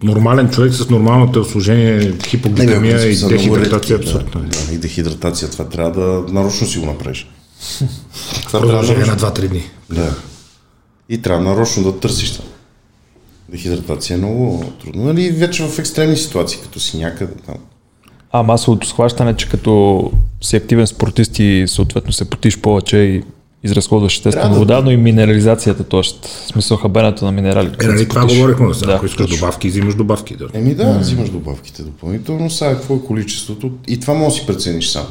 Нормален човек с нормално телосложение, хипогликемия и дехидратация е абсурдно. Да, да, и дехидратация, това трябва да нарочно си го направиш. това Продължение на 2-3 дни. Да. И трябва нарочно да търсиш това. Дехидратация е много трудно. Нали, вече в екстремни ситуации, като си някъде там. А масовото схващане, че като си активен спортист и съответно се потиш повече и изразходваш естествено да- вода, но и минерализацията, т.е. смисъл хабенето на минерали. Е, нали това говорихме, да. Ако искаш точно. добавки, взимаш добавки. Да. Еми да, взимаш добавките допълнително, сега какво е количеството. И това може да си прецениш сам.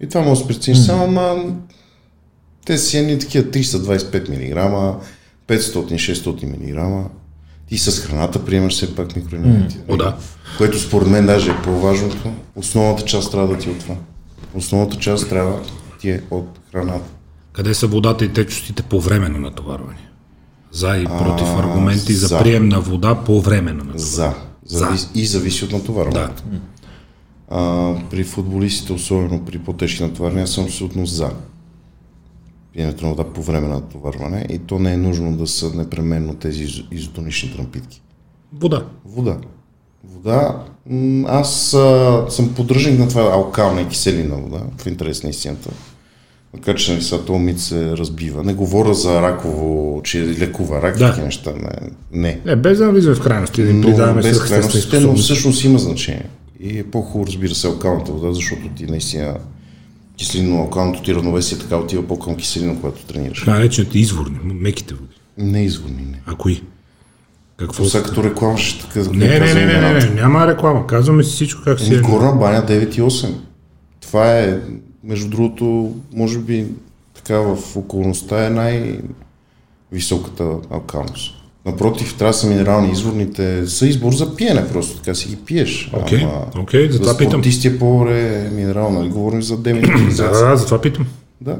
И това може да си прецениш сам, ама те си едни такива 325 мг, 500-600 мг. Ти с храната приемаш все пак микроелементи. О, да. Което според мен даже е по-важното. Основната част трябва да ти е от това. Основната част трябва да ти е от храната. Къде са водата и течностите по време на натоварване? За и против А, аргументи за, за. прием на вода по време на натоварване. За. Завис... И зависи от натоварването. Да. А, при футболистите, особено при по-тежки натоварвания, съм абсолютно за пиенето на вода по време на натоварване и то не е нужно да са непременно тези из- изотонични напитки. Вода. Вода. Вода. Аз а, съм поддръжник на това алкална и киселина вода, в интерес на истината. Макар че нали, сега този мит се разбива. Не говоря за раково, че лекува рак, Да. такива неща. Не. не. Е, без да влизаме в крайности, да Но придаваме без крайностите, но всъщност има значение. И е по-хубаво, разбира се, алкалната вода, защото ти наистина киселино-алкалното ти равновесие така отива по-към киселина, когато тренираш. Така наречените изворни, меките води. Не изводни, не. А кои? Какво Сега като реклама ще така Не, не, не, не, не, имената. не, няма реклама. Казваме си всичко как си е. Горна баня 9,8. Това е, между другото, може би така в околността е най-високата алкалност. Напротив, трябва да са минерални изворните, са избор за пиене, просто така си ги пиеш. Окей, Ама окей, затова за питам. спортисти е по-добре минерално, нали? Говорим за Да, демиnerализация. да, да, затова питам. Да.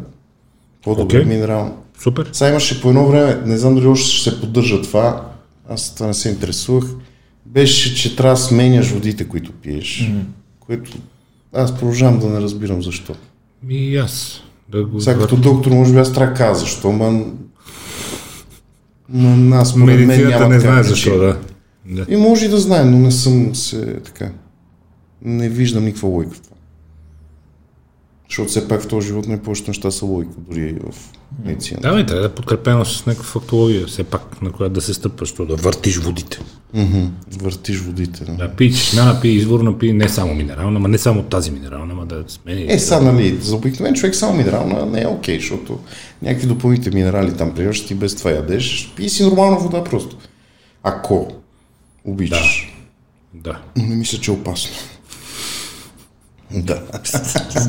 По-добре Окей. минерално. Супер. Сега имаше по едно време, не знам дали още ще се поддържа това, аз това не се интересувах, беше, че трябва да сменяш водите, които пиеш, mm-hmm. което аз продължавам да не разбирам защо. И аз. Да го Сега като доктор, може би аз трябва да кажа защо, ма... Но аз според мен няма не знае защо, да. да. И може и да знаем, но не съм се така. Не виждам никаква логика в това. Защото все пак в този живот не повечето неща са логика, дори и в медицина. Да, бе, трябва да е подкрепено с някаква фактология, все пак на която да се стъпваш, да въртиш водите. Мгм. Въртиш водите. Да. Да, пий чешмяна, пий изворна, пий не само минерална, ама не само тази минерална, ама да смени. Е, сега, нали, за обикновен човек само минерална не е окей, защото някакви допълнителни минерали там приемаш, ти без това ядеш, пий си нормална вода просто. Ако обичаш. Да. Но не мисля, че е опасно. Да.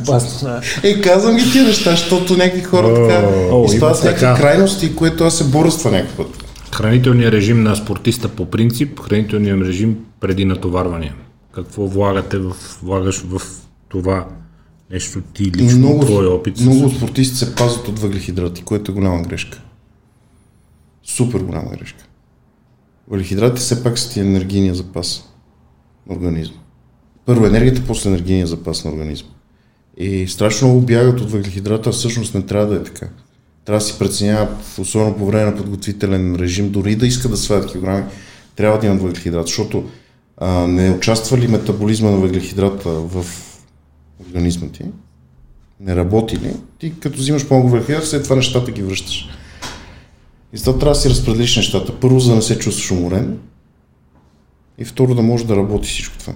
Опасно. Е, казвам ги тия неща, защото някакви хора така изпадат някакви крайности, което аз се боря с това някакъв път. Хранителният режим на спортиста по принцип, хранителният режим преди натоварване. Какво влагате в, влагаш в това нещо ти лично, Много, твой опит? с- много спортисти се пазят от въглехидрати, което е голяма грешка. Супер голяма грешка. Въглехидратите все пак са ти енергийния запас на организма. Първо енергията, после енергийния запас на организма. И страшно много бягат от въглехидрата, а всъщност не трябва да е така. Трябва да си преценяват, особено по време на подготвителен режим, дори да искат да свалят килограми, трябва да имат въглехидрат, защото а, не участва ли метаболизма на въглехидрата в организма ти, не работи ли, ти като взимаш по-много въглехидрат, след това нещата ги връщаш. И затова трябва да си разпределиш нещата. Първо, за да не се чувстваш уморен. И второ, да може да работи всичко това.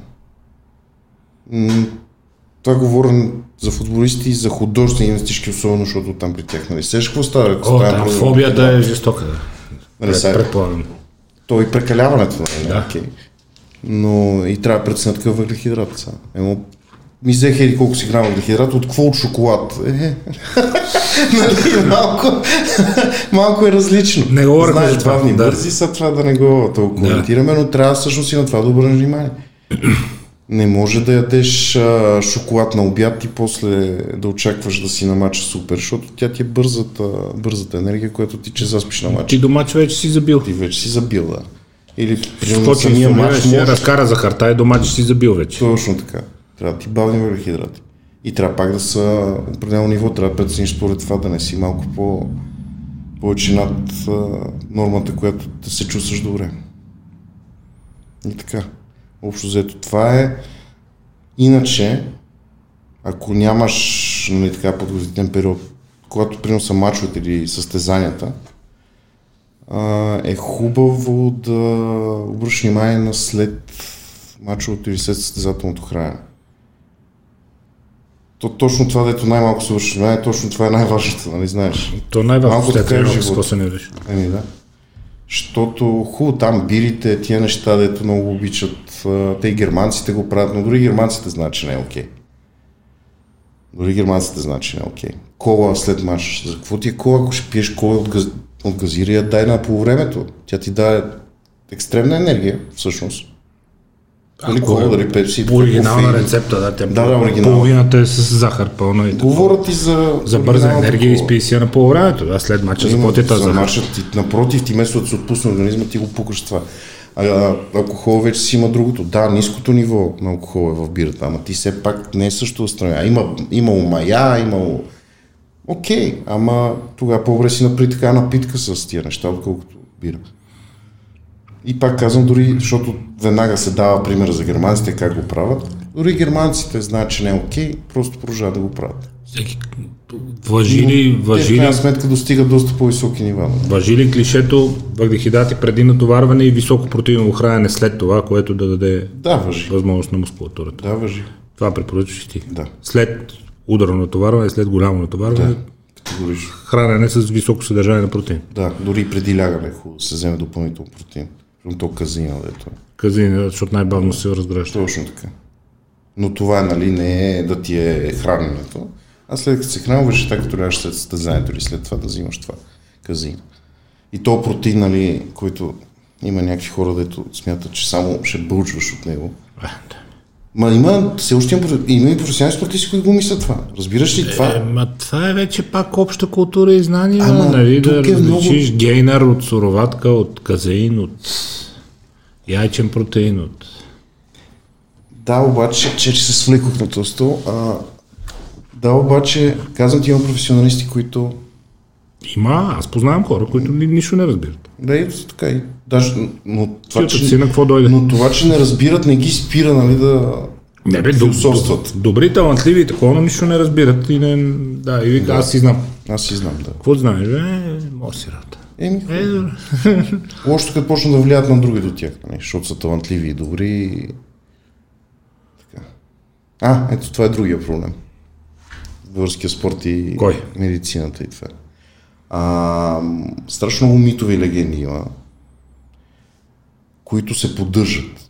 Това говоря за футболисти и за художествени гимнастички, особено, защото там при тях, нали, сеш какво става? О, там просто- фобията е жестока. Нали, Предполагам. То и прекаляването, нали? Да. Окей. Но и трябва да преценя такъв въглехидрат. Сега. Емо, ми взех еди колко си грама въглехидрат, от какво от шоколад? Е, нали, малко, малко е различно. Не говорихме Знаеш, бавни да. бързи са това да не го толкова коментираме, но трябва всъщност и на това да обърнеш внимание. Не може да ядеш а, шоколад на обяд и после да очакваш да си на матча супер, защото тя ти е бързата, бързата енергия, която ти че заспиш на матча. Ти до мача вече си забил. Ти вече си забил, да. Или примерно самия я може... разкара за харта и до мача си забил вече. Точно така. Трябва да ти бавни въглехидрати. И трябва пак да са определено ниво. Трябва да прецениш според това да не си малко по повече над а, нормата, която да се чувстваш добре. И така. Общо взето това е. Иначе, ако нямаш нали, така подготвителен период, когато примерно са мачовете или състезанията, е хубаво да обръщаш внимание на след мачовото или след състезателното хранене. То, точно това, дето най-малко се обръщаш внимание, точно това е най-важното, нали знаеш? То най-важно Малко след е живота. се не. Еми да. Защото хубаво там бирите, тия неща, дето много обичат, те и германците го правят, но дори германците знаят, че не е окей. Дори германците знаят, че не е окей. Кола след мач. За какво ти е кола, ако ще пиеш кола от, газ... от газирия, дай на полувремето. Тя ти дава екстремна енергия, всъщност. Дали Ако кола, е дали пепси. Оригинална кофеин. рецепта, да. Тя Да, да, оригинална. Половината е с захар пълна и така. Говорят и за... За бърза енергия кола. изпи си на полувремето. Да, след мача заплати тази за захар. марша ти, напротив, ти вместо да се отпусне организма, ти го пукаш това. Алкохол вече си има другото. Да, ниското ниво на алкохол е в бирата, ама ти все пак не е също страна. Има, имало мая, имало... Окей, ама тогава по-добре си напри така напитка с тия неща, отколкото бира. И пак казвам, дори, защото веднага се дава пример за германците, как го правят. Дори германците знаят, че не е окей, просто продължават да го правят. Всеки- Въжи ли, в въжи ли, крайна сметка достигат доста по-високи нива. въжи ли клишето въглехидрати преди натоварване и високо протеиново хранене след това, което да даде Да, въжи. възможност на мускулатурата? Да, въжи. Това препоръчваш ти. Да. След ударно натоварване, след голямо натоварване, Да. Категорично. хранене с високо съдържание на протеин. Да, дори преди лягане хубаво се вземе допълнително протеин. То казина, дето е. Казин, защото най-бавно се разгръща. Точно така. Но това, нали, не е да ти е храненето, а след като се хранваш, така като лягаш след състезанието или след това да взимаш това казина. И то протеин, нали, който има някакви хора, дето смятат, че само ще бълчваш от него. Ма има, все още има, има и професионални спортисти, които го мислят това. Разбираш ли това? Е, ма това е вече пак обща култура и знания, Ама нали, да е много- различиш гейнер от суроватка, от казеин, от яйчен протеин, от... Да, обаче, че, че се свлекох на този стол. А, да, обаче, казвам ти, има професионалисти, които Има, аз познавам хора, които ни, нищо не разбират. да, и така и даже, но това, че, си на какво дойде. но това, че не разбират, не ги спира, нали, да, Не бе, философстват. доб, добри, талантливи такова, но нищо не разбират. И не, да, и вика, аз си знам. Аз си знам, да. Какво знаеш? Е, може си работа. Еми, Е, лошото като почнат да влияят на другите от тях, нали? защото са талантливи и добри. Така. А, ето това е другия проблем. Българския спорт и Кой? медицината и това. А, страшно много митови и легенди има, които се поддържат.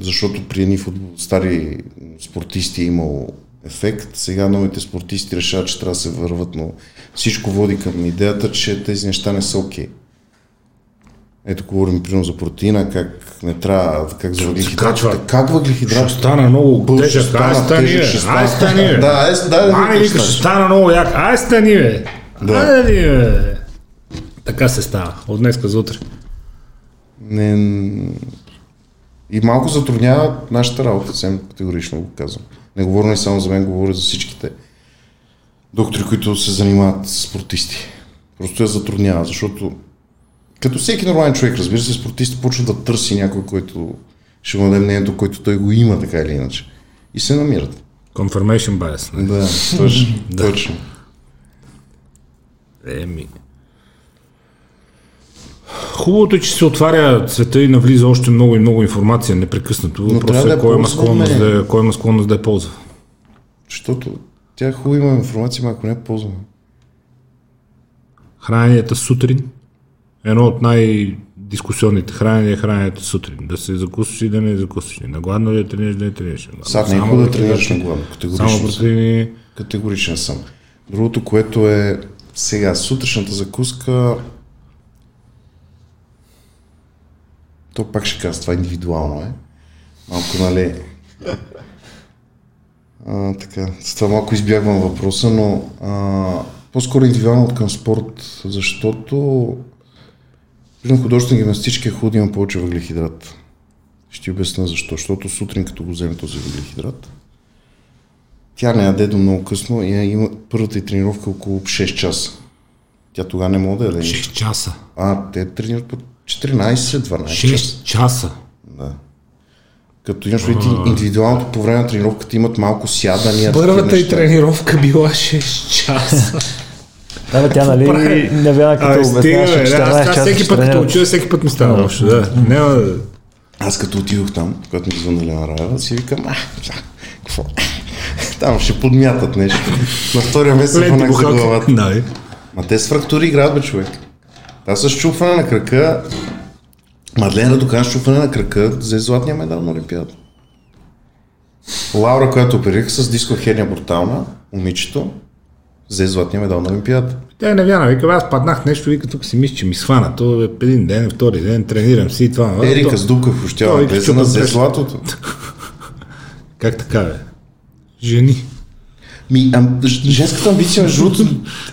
Защото при едни футбол, стари спортисти е имало ефект, сега новите спортисти решават, че трябва да се върват, но всичко води към идеята, че тези неща не са окей. Ето говорим примерно за протеина, как не трябва, как за въглехидратите. Как въглехидрат? Ще стана много тежък. Ай, стани. Ай, стани, бе. Да, ай, Мани го вика, ще стана много як. Ай, стани, бе. Да. Ай, бе. Така се става. От днеска за утре. Не... И малко затруднява нашата работа, съвсем категорично го казвам. Не говоря не само за мен, говоря за всичките доктори, които се занимават с спортисти. Просто я затруднява, защото като всеки нормален човек, разбира се, спортист почва да търси някой, който ще му даде мнението, който той го има, така или иначе. И се намират. Confirmation bias. не? Да, точно. точно. Еми. Хубавото е, че се отваря света и навлиза още много и много информация непрекъснато. Въпросът трябва да е кой има, склонност да, е- кой има склонност да я ползва. Защото тя е хубава има информация, но ако не я ползваме. Храненията сутрин. Едно от най-дискусионните хранения е храненето сутрин. Да се закусваш и да не закусваш. На гладно да тренираш, да не тренираш. Сега не е хубаво да тренираш на гладно. Само Категорично. съм. протеини. Категоричен съм. Другото, което е сега, сутрешната закуска, то пак ще кажа, това индивидуално е. Малко, нали... А, така, с това малко избягвам въпроса, но а, по-скоро индивидуално от към спорт, защото при художествена гимнастичка е хубаво да има повече въглехидрат. Ще ти обясня защо. Защото сутрин, като го вземе този въглехидрат, тя не яде до много късно и има първата и тренировка около 6 часа. Тя тогава не може да яде. нищо. 6 часа. А, те тренират по 14-12 часа. 6 часа. Да. Като имаш предвид индивидуалното по време на тренировката имат малко сядания. Първата и тренировка била 6 часа. Да, бе, тя нали не вярва като обясняваше бе. 14 Аз, аз часа всеки път като уча, всеки път ми става лошо. Да. Няма да... Аз като отидох там, когато ми звънна Лена Раева, си викам, а, какво? Там ще подмятат нещо. На втория месец фанах за главата. Ма те с фрактури играят, бе, човек. Аз с чупване на крака, Мадлен Радокан с чупване на крака, взе златния медал на Олимпиада. Лаура, която оперирах с дискохерния брутална, момичето, взе златния медал на Олимпиада. Тя не вярна, вика, аз паднах нещо, вика, тук си мисля, че ми схвана. То е един ден, втори ден, тренирам си и това. а, Ерика то- с Дука в Ощява, Той влезе чупа на среща. златото. Как така, бе? Жени. Ми, ж- женската амбиция, между другото,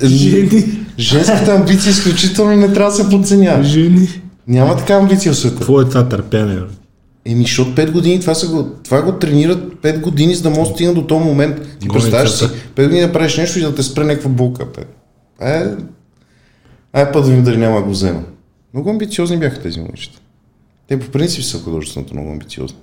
е- Жени. женската амбиция изключително не трябва да се подценява. Жени. Няма такава амбиция в света. Какво е това търпение, бе? Еми, защото 5 години това, са го, това го тренират 5 години, за да може да стигна до този момент. Ти Гоницата. представяш си, 5 години да правиш нещо и да те спре някаква болка. Бе. Е, ай път да ми дали няма да го взема. Много амбициозни бяха тези момичета. Те по принцип са художественото много амбициозни.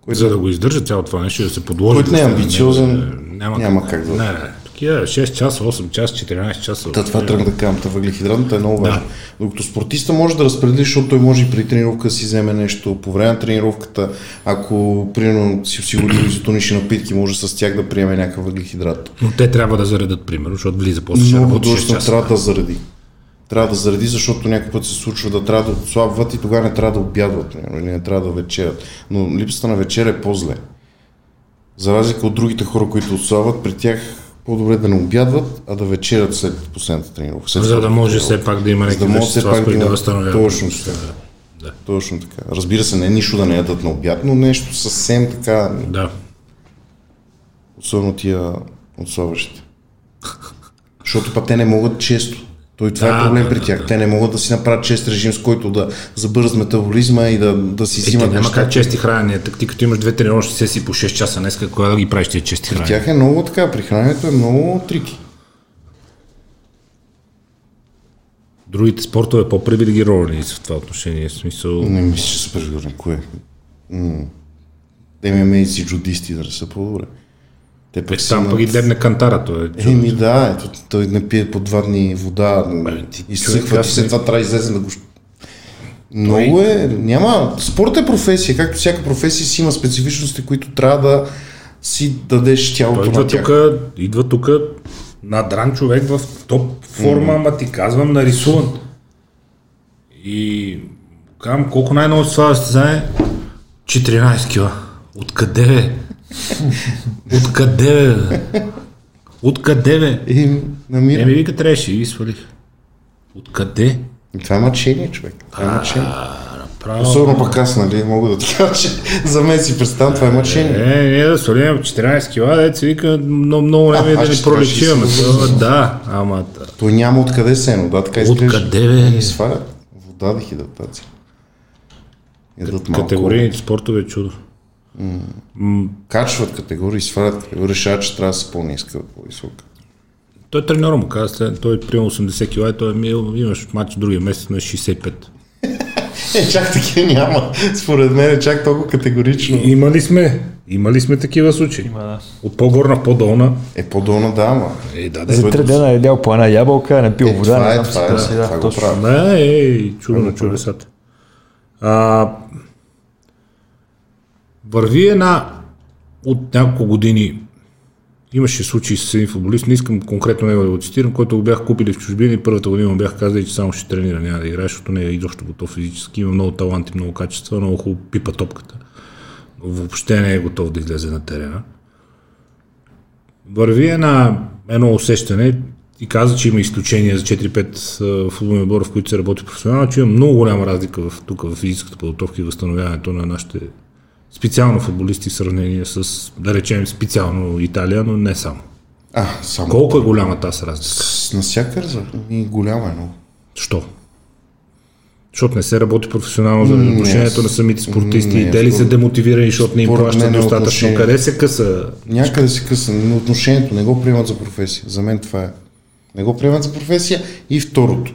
Който, За да го издържа цялото това нещо и да се подложи. който не е амбициозен, няма, няма как да- Не, не, такива 6 часа, 8 часа, 14 часа. Та, това тръгна да кажам, та въглехидратната е много важна. Докато спортиста може да разпредели, защото той може и при тренировка да си вземе нещо, по време на тренировката, ако примерно си осигурил изотонични напитки, може с тях да приеме някакъв въглехидрат. Но те трябва да заредат, примерно, защото влиза после Много работи 6 художествено часа. трябва да заради. Трябва да заради, защото някой път се случва да трябва да отслабват и тогава не трябва да обядват, или не трябва да вечерят. Но липсата на вечеря е по-зле. За разлика от другите хора, които отслабват, при тях по-добре да не обядват, а да вечерят след последната тренировка. След За да може все пак да има някакви да може вещества, с да които да има възстановява. точно така. Точно така. Разбира се, не нищо да не ядат на обяд, но нещо съвсем така, Да. особено тия отслабващите. Защото па те не могат често. Той това Да, е проблем да, при да, тях. Те не могат да си направят чест режим, с който да забърз метаболизма и да, да си И те взимат няма неща. как чести хранения. Так ти като имаш две тренировъчни сесии по 6 часа днес, кога да ги правиш тия чести При хранения? тях е много така. При храненето е много трики. Другите спортове по-привилегировани са в това отношение. В смисъл... Не мисля, че са привилегировани. Кое? М. ММА-ци, джудисти да са по-добре. Те пък Е, там пък и дебне кантара, той е. Еми да, ето, той не пие по два дни вода, изсъхва човек, и след това трябва излезе да го... Много е, няма, спорт е професия, както всяка професия си има специфичности, които трябва да си дадеш Той тялото идва на тях. тук, идва тук надран човек в топ форма, ама ти казвам нарисуван. И казвам, колко най-много с това състезание? 14 кила. Откъде бе? Откъде бе? Откъде бе? И намира. Не ми вика, трябваше и свалих. Откъде? Това е мъчение, човек. Това е мъчение. Особено пък аз, нали, мога да ти кажа, че за мен си представям, това е мъчение. Е, ние да свалим 14 кила, деца вика, много, много време да ни пролечиваме. То, Да, ама Той няма откъде сено, да, така изглежда. Откъде, бе? Ни свалят вода, малко. категорийните спортове е чудо. Качват категории, свалят категории, решават, че трябва да са по-ниска, по-висока. Той треньора му каза, след- той е приема 80 кила и той е мил, имаш матч другия месец на 65. Е, чак такива няма. Според мен е чак толкова категорично. Имали сме, имали сме такива случаи. Има, да. От по-горна в по-долна. Е, по-долна да, ама. Е, да, За да. три дена е ял по една ябълка, не пил Е, вода, това не е, знам това е, си, да, това да, го точно. правя. Да, е, чудо на чудесата. Върви една от няколко години имаше случаи с един футболист, не искам конкретно него да го цитирам, който го бях купили в чужбина и първата година му бях казали, че само ще тренира, няма да играе, защото не е изобщо готов физически, има много талант и много качества, много хубаво пипа топката. Въобще не е готов да излезе на терена. Върви една, едно усещане и каза, че има изключения за 4-5 а, футболни отбора, в които се работи професионално, че има много голяма разлика в, тук в физическата подготовка и възстановяването на нашите специално футболисти в сравнение с, да речем, специално Италия, но не само. А, само. Колко е голяма тази разлика? С, навсякъде за... И голяма е много. Що? Защото не се работи професионално за отношението на самите спортисти. не, и те ли са демотивирани, защото не им плащат достатъчно? Къде се къса? Някъде се къса, но отношението не го приемат за професия. За мен това е. Не го приемат за професия. И второто.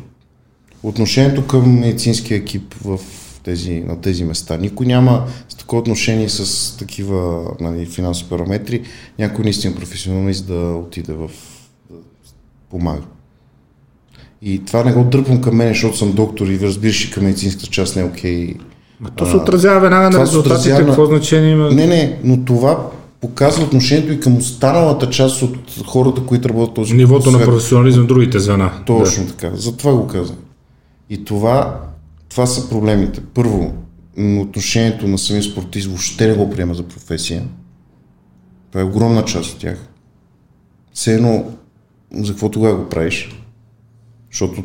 Отношението към медицинския екип в тези, на тези места. Никой няма с такова отношение с такива нали, финансови параметри. Някой наистина професионалист да отиде в да помага. И това не го дърпам към мен, защото съм доктор и разбираш и към медицинската част не е окей. То се отразява веднага на резултатите. отразява Какво значение има? Не, не, но това показва отношението и към останалата част от хората, които работят този Нивото на професионализъм другите звена. Точно така. Затова го казвам. И това, това са проблемите. Първо, отношението на самия спортист въобще не го приема за професия. Това е огромна част от тях. Все едно, за какво тогава го правиш? Защото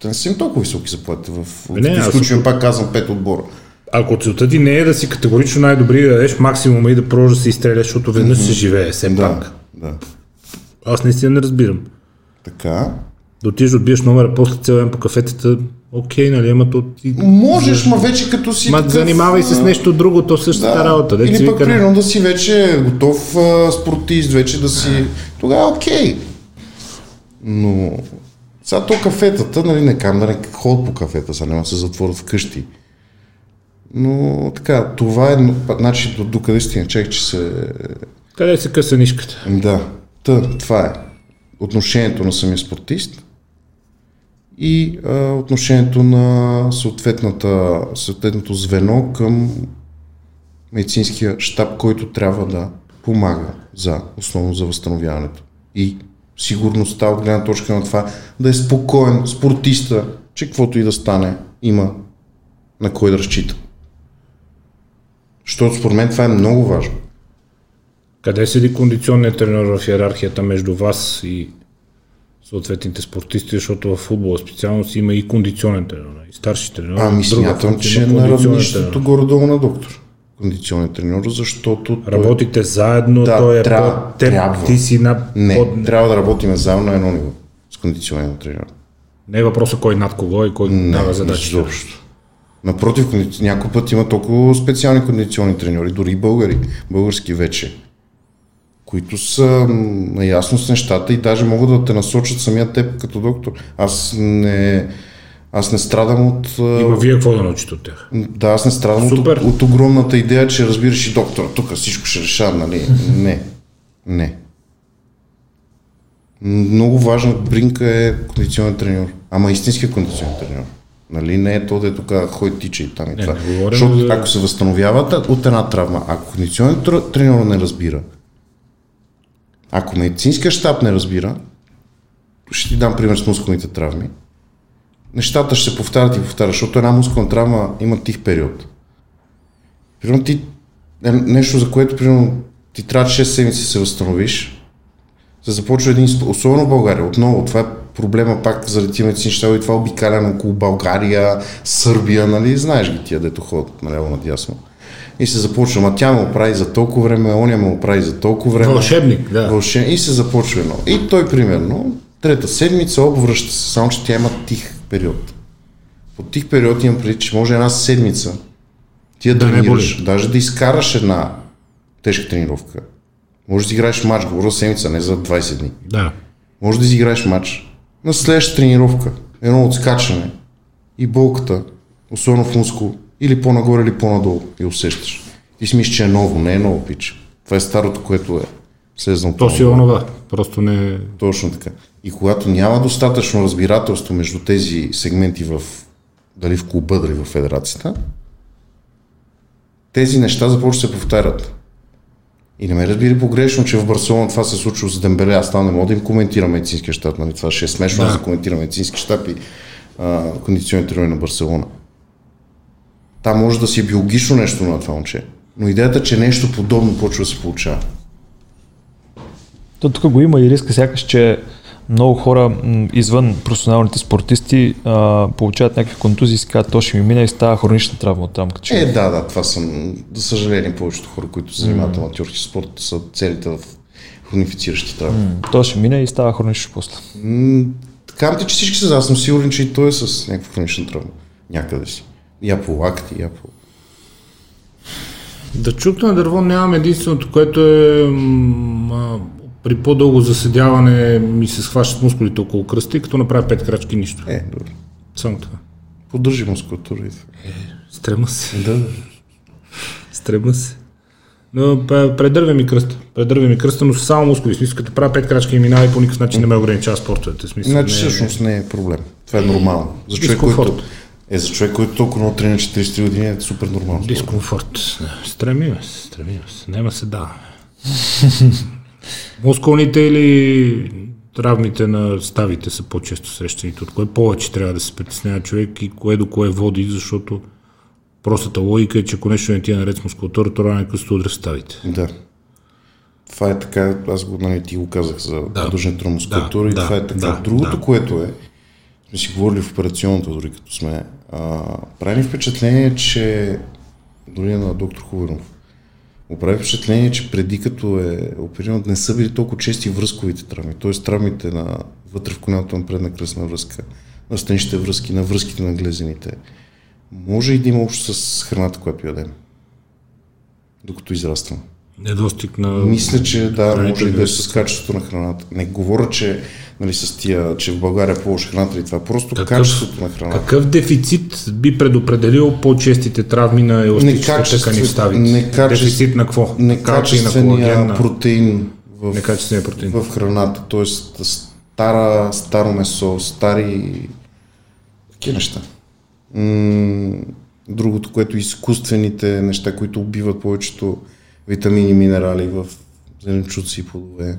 те не са им толкова високи заплати в... Бе, не, като аз изключвам, пак казвам, пет отбора. Ако целта ти не е да си категорично най-добри, да дадеш максимума и да продължиш да се изстреляш, защото веднъж се живее, все пак. Да, да. Аз наистина не разбирам. Така. Да отидеш да отбиеш номера после цял ден по кафетата, окей, нали, ама то ти... Можеш, ма вече като си Ма такъв, занимавай се с нещо друго, то същата работа. Дето Или пък примерно да си вече готов а, спортист, вече да си... Тогава окей. Но сега то кафетата, нали, не кам да не ходят по кафета, сега няма да се затворят вкъщи. Но така, това е значи до, до къде стигна, че се... Къде се къса нишката? Да, Та, това е отношението на самия спортист и а, отношението на съответното звено към медицинския щаб, който трябва да помага за основно за възстановяването. И сигурността от гледна точка на това да е спокоен спортиста, че каквото и да стане, има на кой да разчита. Защото според мен това е много важно. Къде седи кондиционният тренер в иерархията между вас и съответните спортисти, защото в футбола специално си има и кондиционен тренер, и старши тренер. Ами смятам, че но на равнището горе-долу на доктор. Кондиционен тренер, защото той... Работите заедно, Да, той е трябва- под теб, трябва. ти си на... Не, Под... трябва да работим заедно на едно ниво с кондиционен тренер. Не е въпросът кой над кого и кой Не, дава задачи. изобщо. Напротив, някой път има толкова специални кондиционни треньори, дори и българи, български вече, които са наясно с нещата и даже могат да те насочат самия теб като доктор. Аз не, Аз не страдам от... Има вие какво да научите от тях? Да, аз не страдам от, Супер. от огромната идея, че разбираш и доктора, тук всичко ще решава, нали? Не. Не. Много важна бринка е кондиционен треньор. Ама истинския кондиционен треньор. Нали? Не е то, де тук ходи тича и там и Не, това. не Защото за- ако се възстановяват от една травма, ако кондиционен тр- треньор не разбира, ако медицинския щаб не разбира, ще ти дам пример с мускулните травми, нещата ще се повтарят и повтарят, защото една мускулна травма има тих период. Примерно ти, е нещо за което примерно, ти трябва 6 седмици се възстановиш, се започва един, особено в България, отново, това е проблема пак заради тия медицински щабове и това обикаляне около България, Сърбия, нали, знаеш ги тия, дето ходят наляво надясно. И се започва, ма тя ме оправи за толкова време, оня ме оправи за толкова време. Вълшебник, да. Вълшеб... И се започва едно. И той, примерно, трета седмица обвръща се, само че тя има тих период. По тих период имам преди, че може една седмица ти да, Да не тренираш, боли. даже да изкараш една тежка тренировка. Може да играеш матч, говоря седмица, не за 20 дни. Да. Може да изиграеш матч на следващата тренировка, едно отскачане и болката, особено в мускул, или по-нагоре, или по-надолу и усещаш. Ти си мислиш, че е ново, не е ново, пич. Това е старото, което е слезнало. То си е онова. Просто не... Точно така. И когато няма достатъчно разбирателство между тези сегменти в дали в клуба, дали в федерацията, тези неща започват да се повтарят. И не ме разбира погрешно, че в Барселона това се случва с Дембеле. Аз там не мога да им коментирам медицинския щаб. Нали? Това ще е смешно Да. да. коментирам медицински щаб и кондиционни тренери на Барселона. Там може да си е биологично нещо на това момче. Но идеята, че нещо подобно почва да се получава. То тук го има и риска сякаш, че много хора извън професионалните спортисти а, получават някакви контузии и си казват, то ще ми мина и става хронична травма от там. Че... Е, да, да, това са, за съжаление, повечето хора, които се занимават mm. аматьорски спорт, са целите в хронифициращи травми. Mm. То ще мине и става хронично после. Така ти, че всички са, аз съм сигурен, че и той е с някаква хронична травма. Някъде си. Я по лакти, я по... Да чукна дърво нямам единственото, което е м, при по-дълго заседяване ми се схващат мускулите около кръста и като направя пет крачки нищо. Е, добре. Само това. Поддържи мускулатура и това. Стрема се. Да, да. Стрема се. Но предървя ми кръста. Предървя ми кръста, но са само мускули. Смисъл, като правя пет крачки и минава и по никакъв начин не ме ограничава спортовете. Смисъл, Значи не, всъщност не е проблем. Това е нормално. За човек, който, е, за човек, който толкова много тренира 43 години е супер нормално. Дискомфорт. Да. Стремиме се, стремиме се. Нема се даваме. Мускулните или травмите на ставите са по-често срещани. От кое повече трябва да се притеснява човек и кое до кое води, защото простата логика е, че ако нещо не ти е наред с мускулатура, то рано късно удря ставите. Да. Това е така, аз го, нали, ти го казах за Да. поддържането на мускулатура Да, и да, това е така. да, Другото, да. което е, сме си говорили в операционната, дори като сме, а, прави ни впечатление, че дори на доктор Хуберов, му прави впечатление, че преди като е опериран, не са били толкова чести връзковите травми, т.е. травмите на вътре в коленото на предна кръстна връзка, на страничните връзки, на връзките на глезените. Може и да има общо с храната, която ядем, докато израствам. Недостиг на... Мисля, че да, може и да е с качеството на храната. Не говоря, че нали, с тия, че в България е по-лоша храната и това. Просто Какъв- качеството на храната. Какъв дефицит би предопределил по-честите травми на в ставите? некачеств- Дефицит на какво? Некачествения на... протеин в, Некачествения протеин. в храната. Тоест стара, старо месо, стари такива неща. М- другото, което изкуствените неща, които убиват повечето витамини минерали в зеленчуци и плодове,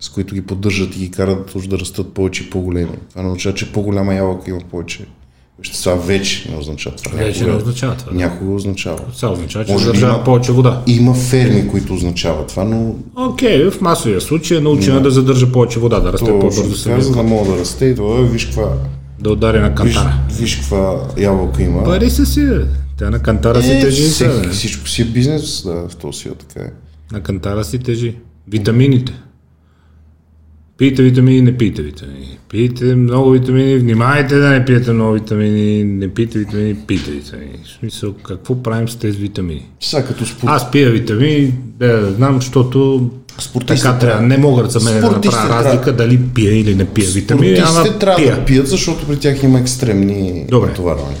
с които ги поддържат и ги карат уж да растат повече и по-големи. Това не означава, че по-голяма ябълка има повече вещества. Вече не означава това. Вече не означава това. Да. Някога означава. Това означава, че задържава повече вода. Има ферми, които означава това, но Окей, в масовия случай е научена да задържа повече вода, да расте по-бързо се вижда, да мога да расте и това, виж каква, да удари на виж, кантара. виж каква ябълка има. Пари са си. Тя на кантара си Е, тежи. всеки- сега, бе. всичко си е бизнес, да, в този свят така е. На кантара си тежи. Витамините. Пийте витамини, не пийте витамини. Пийте много витамини, внимайте да не пиете много витамини, не пийте витамини, пийте витамини. В смисъл, какво правим с тези витамини? Сега като спорт, Аз пия витамини, да, да знам, защото Спортистите Така трябва. Не могат за мен да направя трябва- разлика дали пия или не пия витамини, Спортистите ама трябва пия. да пият, защото при тях има екстремни Добре. натоварвания.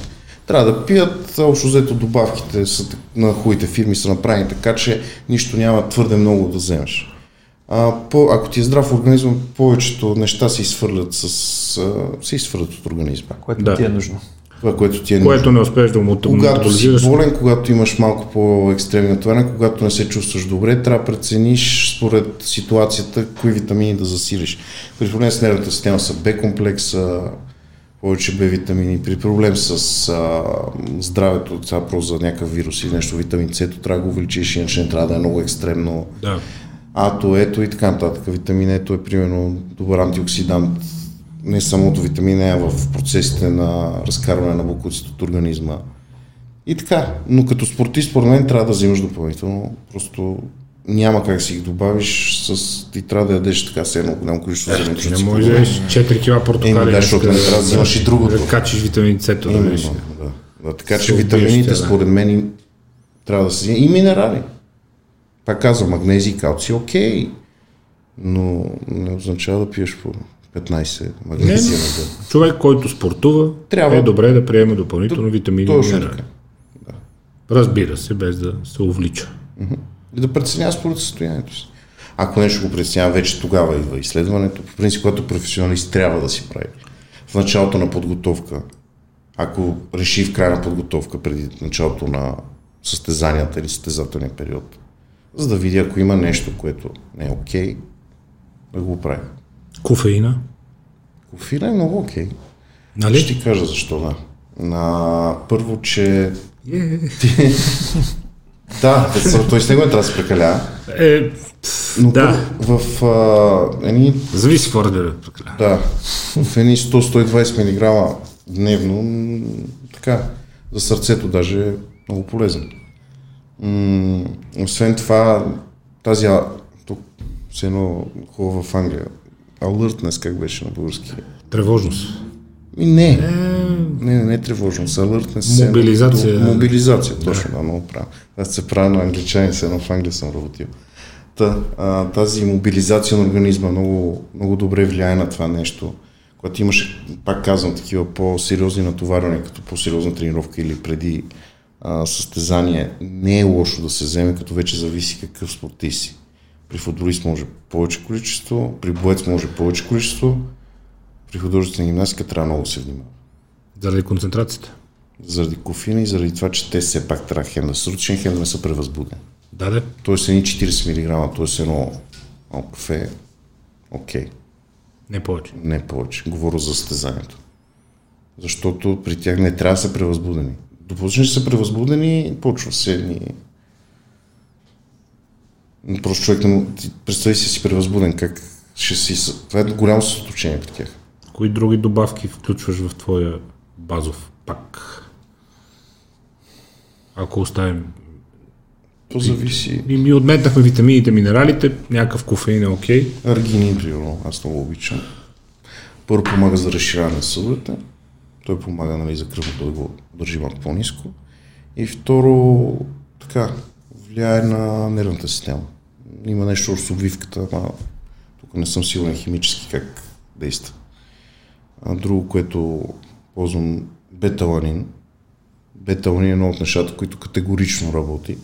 Трябва да пият, общо взето добавките са, на хубавите фирми са направени така, че нищо няма твърде много да вземеш. А, по, ако ти е здрав организъм, повечето неща се изхвърлят, с, а, се изхвърлят от организма. Което Да. ти е нужно. Това, което ти е нужно. Което не успееш да му Когато си болен, когато имаш малко по-екстремни натоварвания, когато не се чувстваш добре, трябва да прецениш според ситуацията, кои витамини да засилиш. При проблем с нервната система са Б-комплекса, повече Б-витамини. При проблем с а, здравето, това просто за някакъв вирус или нещо, витамин С, трябва да го увеличиш, иначе не трябва да е много екстремно. Да. Ато, ето и така нататък. Витамин Ето е примерно добър антиоксидант. Не самото витамин Е, а в процесите на разкарване на буклуците от организма. И така, но като спортист, според мен, трябва да взимаш допълнително. Просто няма как да си ги добавиш, с... ти трябва да ядеш така все едно голямо количество Ти зеленчуци. не можеш да ядеш 4 кила портокали. Еми, да, защото не трябва да взимаш и другото. Да качиш витамин С, да да. да. Така че витамините, да. според мен, трябва да се. И минерали. Пак казвам, магнезий, калци, окей. Но не означава да пиеш по 15 магнезия на ден. Човек, който спортува, Трябва. е добре да приеме допълнително витамини и минерали. така. Разбира се, без да се увлича. И да преценява според състоянието си. Ако нещо го преценява, вече тогава идва изследването. По принцип, когато професионалист трябва да си прави. В началото на подготовка, ако реши в края на подготовка, преди началото на състезанията или състезателния период, за да види ако има нещо, което не е окей, да го прави. Кофеина. Кофеина е много окей. Нали? Ще ти кажа защо, да. На, първо, че... да, той с него не трябва да се прекалява. Е, Но Да. пър- в а, едни, зависи какво разбира. да, в едни 100-120 мг дневно, така, за сърцето даже е много полезен. М, освен това, тази, а- тук, все едно хубаво в Англия, alertness, как беше на български? Тревожност. И не, не, не, не е тревожност, все едно Мобилизация. като- Мобилизация, точно, да, много правилно. Аз се правя на англичанин, все едно в Англия съм работил. Та, а, тази мобилизация на организма много, много добре влияе на това нещо. Когато имаш, пак казвам, такива по-сериозни натоварвания, като по-сериозна тренировка или преди а, състезание, не е лошо да се вземе, като вече зависи какъв спортист си. При футболист може повече количество, при боец може повече количество, при художествена гимнастика трябва много да се внимава. Заради концентрацията. Заради кофеина и заради това, че те все пак трябва хем да са ручен, хем да не са превъзбудени. Да, да. Тоест едни 40 мг, т.е. едно едно кафе, окей, Не повече. не повече. Говоря за състезанието. Защото при тях не трябва да са превъзбудени. Допуснеш да са превъзбудени, почва се едни... Просто човек не... му- Представи си си превъзбуден, как ще си... Това е голямо съсредоточение при тях. Кои други добавки включваш в твоя базов пак? Ако оставим... То зависи... И ми отметнахме витамините, минералите, някакъв кофеин е окей. Аргинин, примерно, аз много обичам. Първо помага за разширяване на съдовете. Той помага нали, за кръвното да го държи малко по-низко. И второ, така, влияе на нервната система. Има нещо с обвивката, ама тук не съм сигурен химически как действа. А друго, което ползвам, беталанин. Беталанин е едно от нещата, които категорично работи.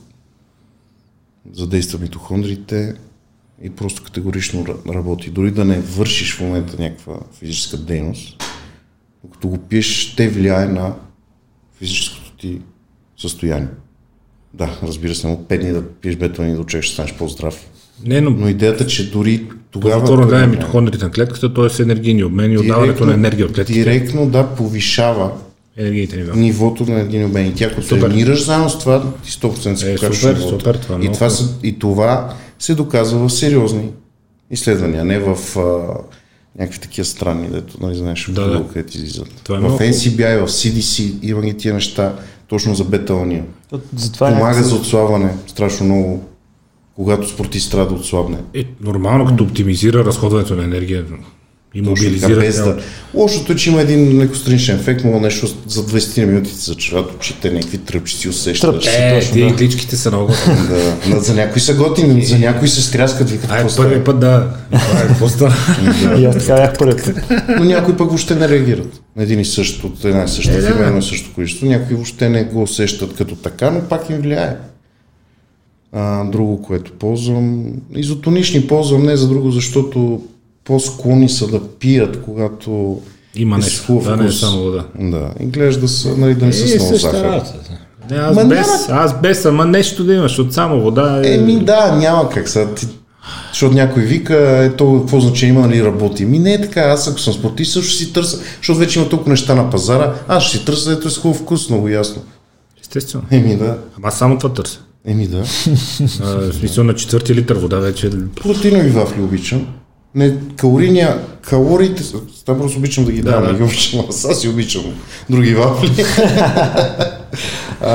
Задейства митохондрите, и просто категорично ра- работи. Дори да не вършиш в момента някаква физическа дейност, докато го пиеш, те влияе на физическото ти състояние. Да, разбира се, но 5 дни да пиеш бетон и да очакваш да станеш по-здрав. Не, но Но идеята, че дори тогава... повторно гледаме митохондрите на клетката, т.е. енергийни обмен и отдаването на енергия от клетките. Директно да повишава Енергийните нива. нивото на един обмен. И тя, ако Супер. тренираш заедно с това, ти 100% се Е, покажеш супер, супер, това е и, това и това се доказва в сериозни изследвания, не в а, някакви такива странни, дето нали знаеш, Да, да. да, където излизат. Това е в много NCBI, в CDC има ги тия неща, точно за бета-лания. То, затова е Помага за отслабване страшно много, когато спортист трябва да отслабне. Е, нормално, като оптимизира разходването на енергия, И мобилизира без да... Лошото е, че има един лекостраничен ефект, мога нещо за 20 минути ти зачерват очите, някакви тръпчи си усещаш. Тръпчи. Е, Точно, да. игличките са много. Да, за някои са готини, за някои се стряскат, викат Ай, става. първи път да. Това е, какво стана? И аз така бях първи път. Но някои пък въобще не реагират. На един и същ, от една и съща Е, фирма, едно и също количество. Някои въобще не го усещат като така, но пак им влияе. А, друго, което ползвам, изотонични ползвам не за друго, защото по-склонни са да пият, когато Има е нещо. хубав Да, не е само вода. Да, изглежда да са, нали, да не са Е, с много захар. работа. Не, аз Ма без, няма- аз без, ама нещо да имаш, защото само вода е... Еми да, няма как сега. Ти, защото някой вика, е то какво значение има, нали работи. Ми не е така, аз ако съм спортист, също ще си търся, защото вече има толкова неща на пазара, аз ще си търся, ето е с хубав вкус, много ясно. Естествено. Еми да, Ама само това търся. Еми да. А, в смисъл на четвърти литър вода вече... Протеинови вафли обичам. Не, калорийния, калориите, това просто обичам да ги Да, давам, да. не ги обичам, аз аз си обичам други вафли. а,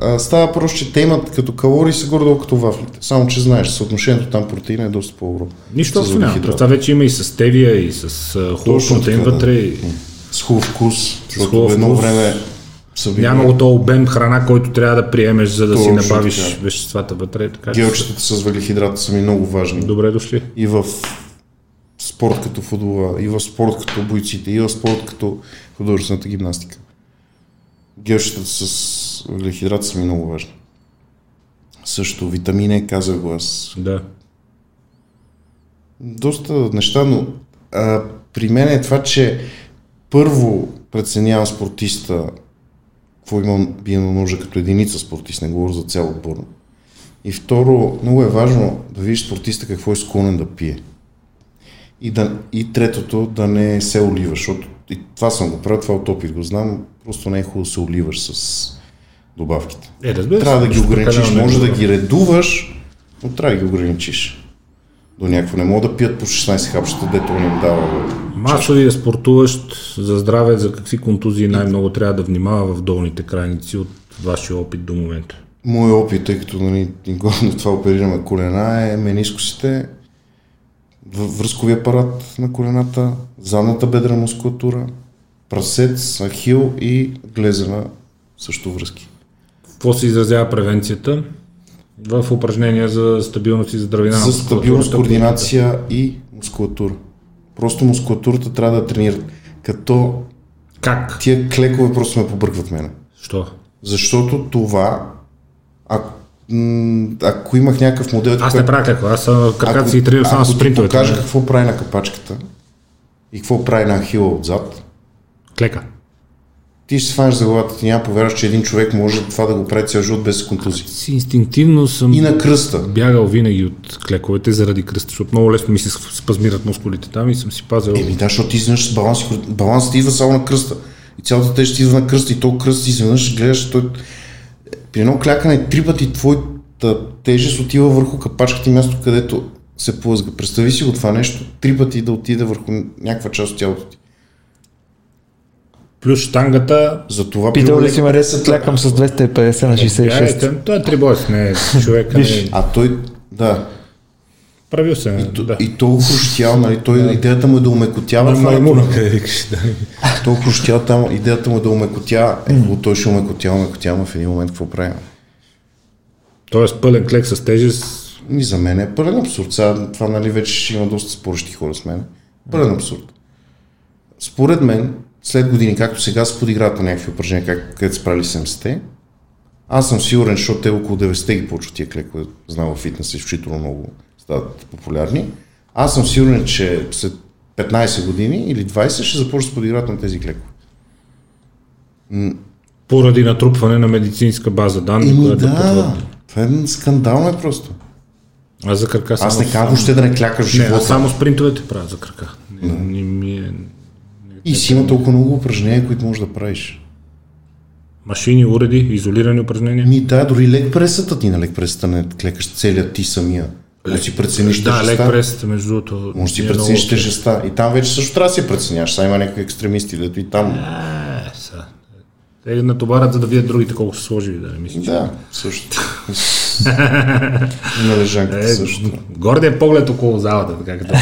а, става просто, че те имат като калории са горе-долу като вафлите. Само, че знаеш, съотношението там протеина е доста по-добро. Нищо общо няма. това вече има и с стевия, и с хубав протеин така, да. вътре. и С хубав вкус, защото хубав едно време са били Няма го то обем храна, който трябва да приемеш, за да си Точно набавиш така. веществата вътре. Така че гелчетата с въглехидрата са ми много важни. Добре дошли. И в спорт като футбола, и в спорт като бойците, и в спорт като художествената гимнастика. Гелчетата с въглехидрата са ми много важни. Също витамин Е, казах го аз. Да. Доста неща, но а, при мен е това, че първо преценявам спортиста, какво има, би имал нужда като единица спортист, не говоря за цял отбор. И второ, много е важно да видиш спортиста какво е склонен да пие. И, да, и третото, да не се оливаш, защото и това съм го правил, това от опит го знам, просто не е хубаво да се оливаш с добавките. Е, разбира. Трябва да ги ограничиш, е може да добро. ги редуваш, но трябва да ги ограничиш. До някакво. Не мога да пият по 16 хапчета, дето не им дава. Масови е спортуващ за здраве, за какви контузии най-много трябва да внимава в долните крайници от вашия опит до момента. Моят опит, тъй като нали, главно това оперираме колена, е менискусите, връзкови апарат на колената, задната бедра мускулатура, прасец, ахил и глезена също връзки. Какво се изразява превенцията? В упражнения за стабилност и здравина. на За стабилност, координация и мускулатура. Просто мускулатурата трябва да тренира. Като Как? тия клекове просто ме побъркват мене. Що? Защото това, а, м, ако имах някакъв модел... Аз не правя какво. Аз краката си тренирам само ако с ти спринтовете. покажа какво прави на капачката и какво прави на ахила отзад, Клека. Ти ще се фанеш за главата, ти няма повярваш, че един човек може това да го прави цял живот без контузии. Си инстинктивно съм И на кръста. бягал винаги от клековете заради кръста, защото много лесно ми се спазмират мускулите там и съм си пазил. Еми да, защото ти изведнъж баланс, балансът идва само на кръста. И цялата тежест идва на кръста и то кръст изведнъж гледаш, той... При едно клякане три пъти твоята тежест отива върху капачката и място, където се плъзга. Представи си го това нещо, три пъти да отиде върху някаква част от тялото ти. Плюс штангата. Затова Питал ли си ме да се клякам с 250 на 66? Е, той е трибойс, не е човек. Не, А той, да, правил се. и, то, да. и толкова хрущял, нали, той, идеята му е да умекотява. Това е маймуна, това. къде викаш, да. Толкова хрущял там, идеята му е да умекотява. Е, той ще умекотява, умекотява, в един момент какво правим? Тоест пълен клек с тежест. Ми за мен е пълен абсурд. Сега, това нали вече ще има доста спорещи хора с мен. Пълен абсурд. Според мен, след години, както сега се подиграват на някакви упражнения, как, където са правили 70-те, аз съм сигурен, защото те около 90-те ги почват тия клекове, знам в фитнес, изключително много стават популярни. Аз съм сигурен, че след 15 години или 20 ще започнат да подиграват на тези клекове. Поради натрупване на медицинска база данни, Еми която да, потвърди. това е скандално е просто. Аз за крака само... Аз не казвам въобще да не клякаш в Не, живота. аз само спринтовете правя за крака. Не, не ми е... И си има толкова много упражнения, които можеш да правиш. Машини, уреди, изолирани упражнения. Ми да, дори лек пресата ти на лек пресата не клекаш целият ти самия. Може да си прецениш Да, лек тежестта. пресата, между другото. Може да си е прецениш тежестта. И там вече също трябва да си я преценяваш. Сега има някакви екстремисти, дето и там. Е, са. Те натоварят, за да видят другите колко са сложили, да не мислиш. Да, също. на лежанката Е, също. гордия поглед около залата, така като.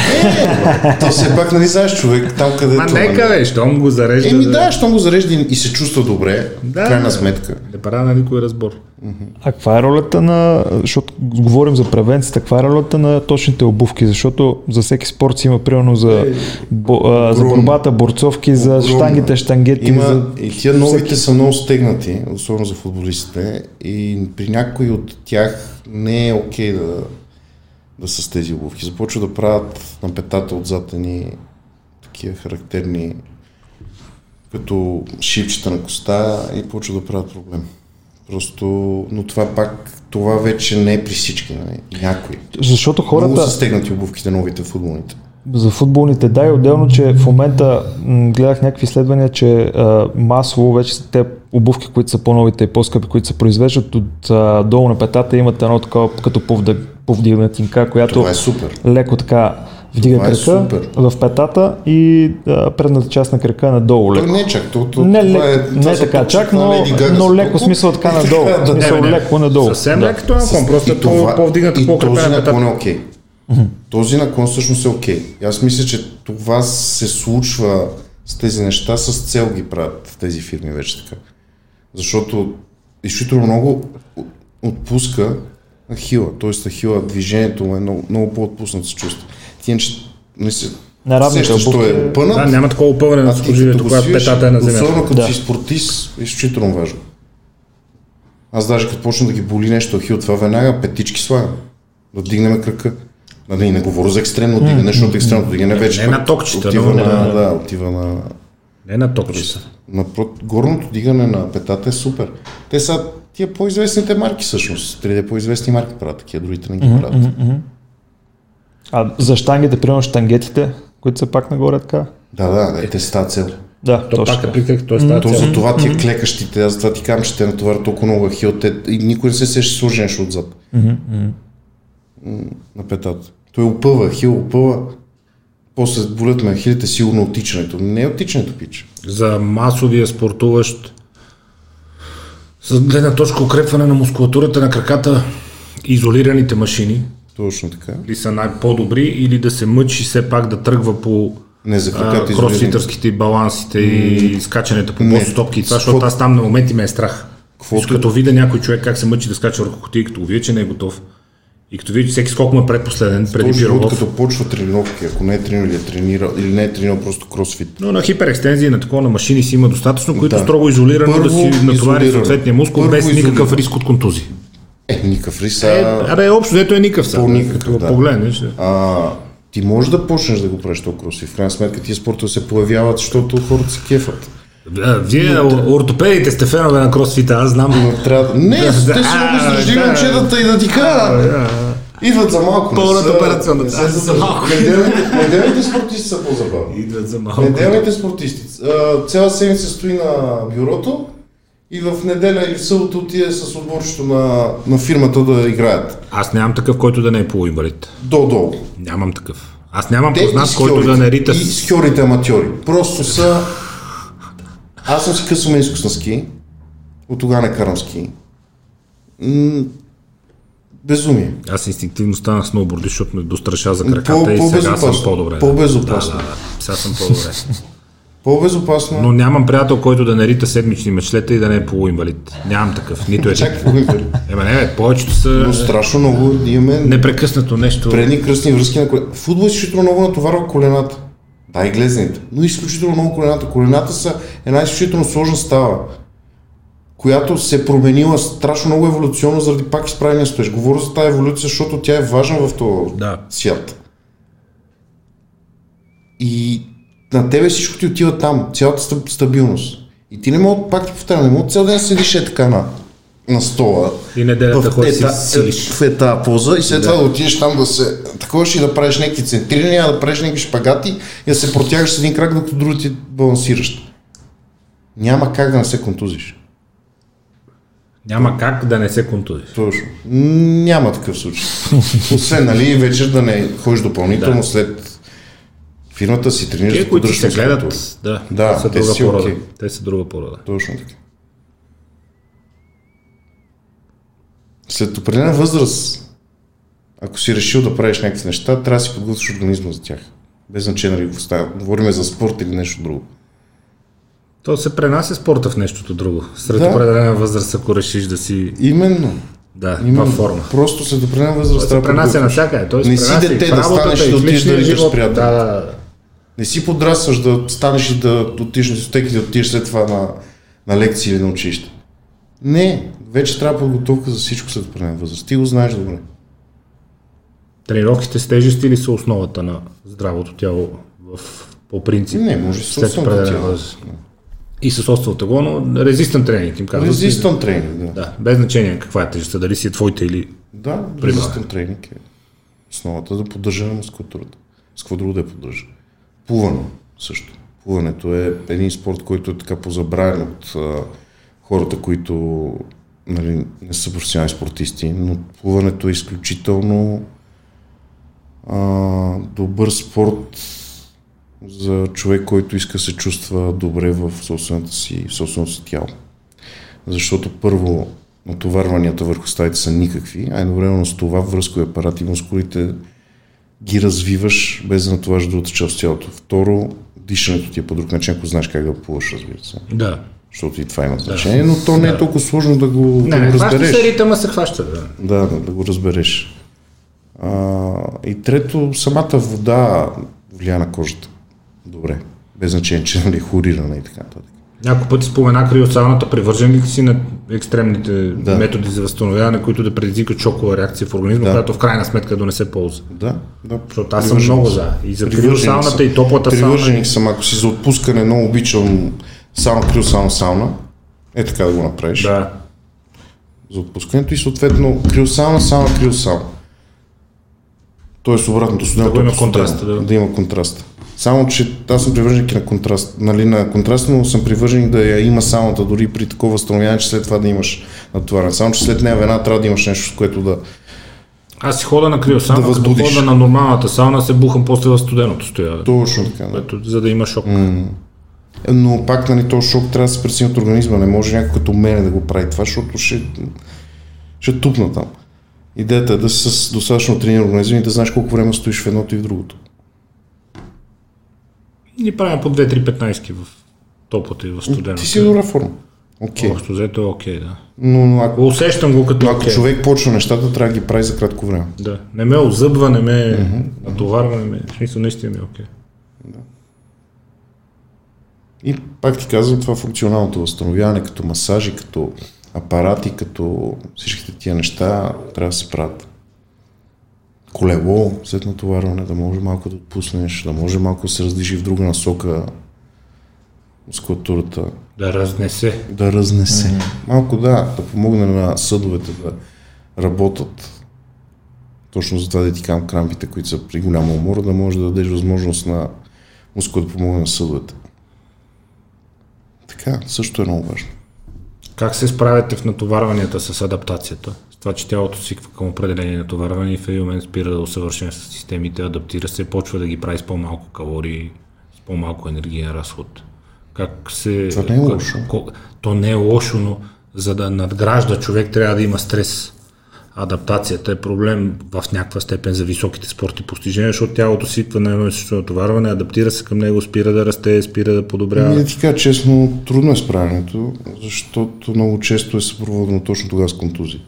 То все пак, нали знаеш, човек, там където... Ма нека бе, щом го зарежда. Еми да, щом го зарежда и се чувства добре, Да. крайна сметка. Не пара на никой разбор. А каква е ролята на, защото говорим за превенцията, каква е ролята на точните обувки? Защото за всеки спорт си има примерно за, бо, а, за борбата, борцовки, за щангите, штангети. Има, за... и тия новите са много стегнати, особено за футболистите, и при някои от тях не е окей да, да са с тези обувки. Започват да правят на петата отзад ни такива характерни като шипчета на коста и почват да правят проблем. Просто, но това пак, това вече не е при всички, нали? Някои. Защото Много хората... са стегнати обувките новите футболните. За футболните, да, и отделно, че в момента м, гледах някакви изследвания, че а, масово вече те обувки, които са по-новите и по-скъпи, които се произвеждат от а, долу на петата, имат едно такова като повдъг, повдигнатинка, която Това е супер. леко така вдига Това е крака супер. в петата и а, предната част на крака надолу То леко. не е чак, то, то, Не, това лек, е, това не са така чак, но, но леко смисъл така надолу. да смисъл Не, не, леко надолу. Съвсем Да. леко това просто е по- по-вдигната и по-укрепена този наклон е окей. Този наклон всъщност е окей. Аз мисля, че това се случва с тези неща, с цел ги правят тези фирми вече така. Защото изключително много отпуска ахила, т.е. ахила, движението му е много, много по-отпуснат се чувства. Ти иначе не се На сещаш, обувки- е пънат, Да, няма такова опъване на го когато петата е на земята. Особено като Да. си спортист, е изключително важно. Аз даже като почна да ги боли нещо ахил, това веднага петички слагам. Да дигнем крака. Нали, не говоря за екстремно дигане, защото екстремното дигане вече не на токчета, отива на, не- да, отива на, Не на токчета. Напрот, горното дигане на петата е супер. Те са тия по-известните марки всъщност. 3D по-известни марки правят такива, другите не ги правят. А за штангите, примерно штангетите, които са пак нагоре така. Да, да, е, те са тази цел. Да, То точно. пак е прикрих, т.е. става То цел. за това тия клекащите, аз затова ти казвам, че те натоварят толкова много ахил, те, и никой не се сеща нещо отзад. М, На петата. Той опъва, ахил опъва, после болят ме ахилите, сигурно от тичането. Не е от тичането, пич. за масовия спортуващ с гледна точка укрепване на мускулатурата на краката изолираните машини Точно така. ли са най-по-добри или да се мъчи все пак да тръгва по Не за краката кросфитърските балансите и скачането по Не. босо-стопки и това, защото какво- аз там на моменти ме е страх. Каквото- Като видя някой човек как се мъчи да скача върху кутии, като го видя, че не е готов. И като видя, че всеки скок му е предпоследен, преди Пирогов. като почва тренировки, ако не е тренирал или е тренирал, или не е тренирал просто кросфит. Но на хиперекстензии, на такова на машини си има достатъчно, които Да. строго изолирано да Първо си натовари съответния мускул Първо без никакъв изолирано. риск от контузии. Е, никакъв риск. Е, абе, общо, дето е никакъв. По-никакъв, Като го да. погледнеш. А, ти можеш да почнеш да го правиш този кросфит. В крайна сметка тия спортове се появяват, защото хората се кефат. А, Вие, ортопедите сте фенове на кросфита, аз знам. Но трябва да... Не, Да, те са да, много да. момчетата и да ти кажа. Идват за малко. Пълната операционна. Да, за малко. Неделните, неделните спортисти са по-забавни. Идват за малко. Неделните спортисти. Цяла седмица стои на бюрото и в неделя или в събота отиде с отборчето на, на фирмата да играят. Аз нямам такъв, който да не е полуинвалид. До-долу. Нямам такъв. Аз нямам Те и познат, който да не рита И с... скиорите аматьори. Просто са... Аз съм си късал менискус на ски. От тогава не карам ски. Безумие. Аз инстинктивно станах сноубордист, защото ме достраша за По- краката и сега съм по-добре. По-безопасно. Да, да, да. Сега съм по-добре. По-безопасно. Но нямам приятел, който да не рита седмични мечлета и да не е полуинвалид. Нямам такъв. Нито е. Ми говори? Ема не, бе, повечето са Но страшно много имаме непрекъснато нещо. предни кръстни връзки на колената. Футбол изключително много натоварва колената. Да, и глезените. Но изключително много колената. Колената са една изключително сложна става, която се е променила страшно много еволюционно заради пак изправения стоеж. Говоря за тази еволюция, защото тя е важна в този Да. свят. И на тебе всичко ти отива там, цялата стаб- стабилност. И ти не мога, пак ти повтарям, не мога цял ден да седиш е така на, на стола. И неделята в, ходиш си ета, силиш. в етаа поза и след това да отидеш там да се таковаш и да правиш някакви центрирания, да правиш някакви шпагати и да се протягаш с един крак, докато другия ти балансираш. Няма как да не се контузиш. Няма как да не се контузиш. Точно. Няма такъв случай. Освен, нали, вечер да не ходиш допълнително Да. след фирмата си тренираш Те, които се гледат, да, Да, те са те друга си порода. окей. Те са друга порода. Точно така. след определена възраст, ако си решил да правиш някакви неща, трябва да си подготвиш организма за тях. Без значение дали нали, говорим за спорт или нещо друго. То се пренася спорта в нещото друго. Сред Да. определена възраст, ако решиш да си Именно. да, Именно. във форма. Просто след определена възраст се трябва да пренася навсякъде. Той се Не си дете да станеш и да отидеш да риташ с живот. приятели. Да, да, да. Не си подрастваш да станеш и да отидеш на дискотека и да отидеш след това на, на лекции или на училище. Не, вече трябва подготовка за всичко след определена възраст. Ти го знаеш добре. Тренировките с тежести ли са основата на здравото тяло в, по принцип? Не, може с след собственото определена тяло. възраст. И с остро тегло, но резистент тренинг им казват. Резистан тренинг, да. Да, без значение каква е тежестта, дали си е твоята или... Да, резистан тренинг е основата за поддържане на мускулатурата. С какво друго да я поддържа? Плуване също. Плуването е един спорт, който е така позабравен от а, хората, които нали, не са професионални спортисти, но плуването е изключително а, добър спорт за човек, който иска да се чувства добре в собствената си, в собственото си тяло. Защото първо натоварванията върху стаите са никакви, а едновременно с това връзкови апарат и мускулите ги развиваш без да натоварваш другата част от тялото. Второ, дишането ти е по друг начин, ако знаеш как да плуваш, разбира се. Да. Защото и това има значение, но то не е толкова сложно да го, Не, да не, го разбереш. се ритъма, се хваща, да. Да, да, да го разбереш. А, и трето, самата вода влияе на кожата. Добре. Без значение, че нали, хлорирана и така нататък. Няколко пъти спомена криосауната, привържен ли си на екстремните Да. методи за възстановяване, които да предизвикат шокова реакция в организма, Да. която в крайна сметка донесе полза? Да, да. Защото аз съм много за. И за криосауната, и топлата сауна. Привърженик съм, ако си за отпускане, много обичам само криосауна сауна. Е така да го направиш. Да. За отпускането и съответно криосауна, сауна, криосауна. Тоест обратното студеното. Да има студено. контраста, да. да има контраст. Само, че аз съм привърженик на контраст. Нали, на контраст, но съм привърженик да я има сауната дори при такова възстановяване, че след това да имаш натоварен. Само, че след нея веднага трябва да имаш нещо, с което да... Аз си хода на криосауна, Да като хода на нормалната сауна, се бухам после в студеното стоя. Точно така. Да. Което, за да има шок. Но пак, нали, този шок трябва да се прецени от организма. Не може някой като мене да го прави това, защото ще, ще тупна там. Идеята е да си с достатъчно трениран организъм и да знаеш колко време стоиш в едното и в другото. Ни правим по 2-3 15 в топлото и в студеното. Ти си добра форма. Окей. Okay. Общо взето е окей, да. Но, но ако, Усещам го като но ако окей. човек почва нещата, трябва да ги прави за кратко време. Да. Не ме озъбва, не ме натоварва, не ме... В смисъл, наистина ми е окей. И пак ти казвам, това функционалното възстановяване, като масажи, като апарати, като всичките тия неща, трябва да се правят. Колело след натоварване, да може малко да отпуснеш, да може малко да се раздвижи в друга насока мускулатурата, Да разнесе. да разнесе. Mm-hmm. Малко да, да помогне на съдовете да работят. Точно за това да ти казвам крампите, които са при голяма умора, да може да дадеш възможност на мускула да помогне на съдовете. Така, също е много важно. Как се справяте в натоварванията с адаптацията? Това, че тялото свиква към определени натоварвания и в един момент спира да усъвършенства системите, адаптира се, почва да ги прави с по-малко калории, с по-малко енергиен разход. Как се... Това не е как- лошо. ко- То не е лошо, но за да надгражда човек трябва да има стрес. Адаптацията е проблем в някаква степен за високите спорти постижения, защото тялото свиква на едно и също натоварване, адаптира се към него, спира да расте, спира да подобрява. Да ти кажа честно, трудно е справянето, защото много често е съпроводено точно тогава с контузии.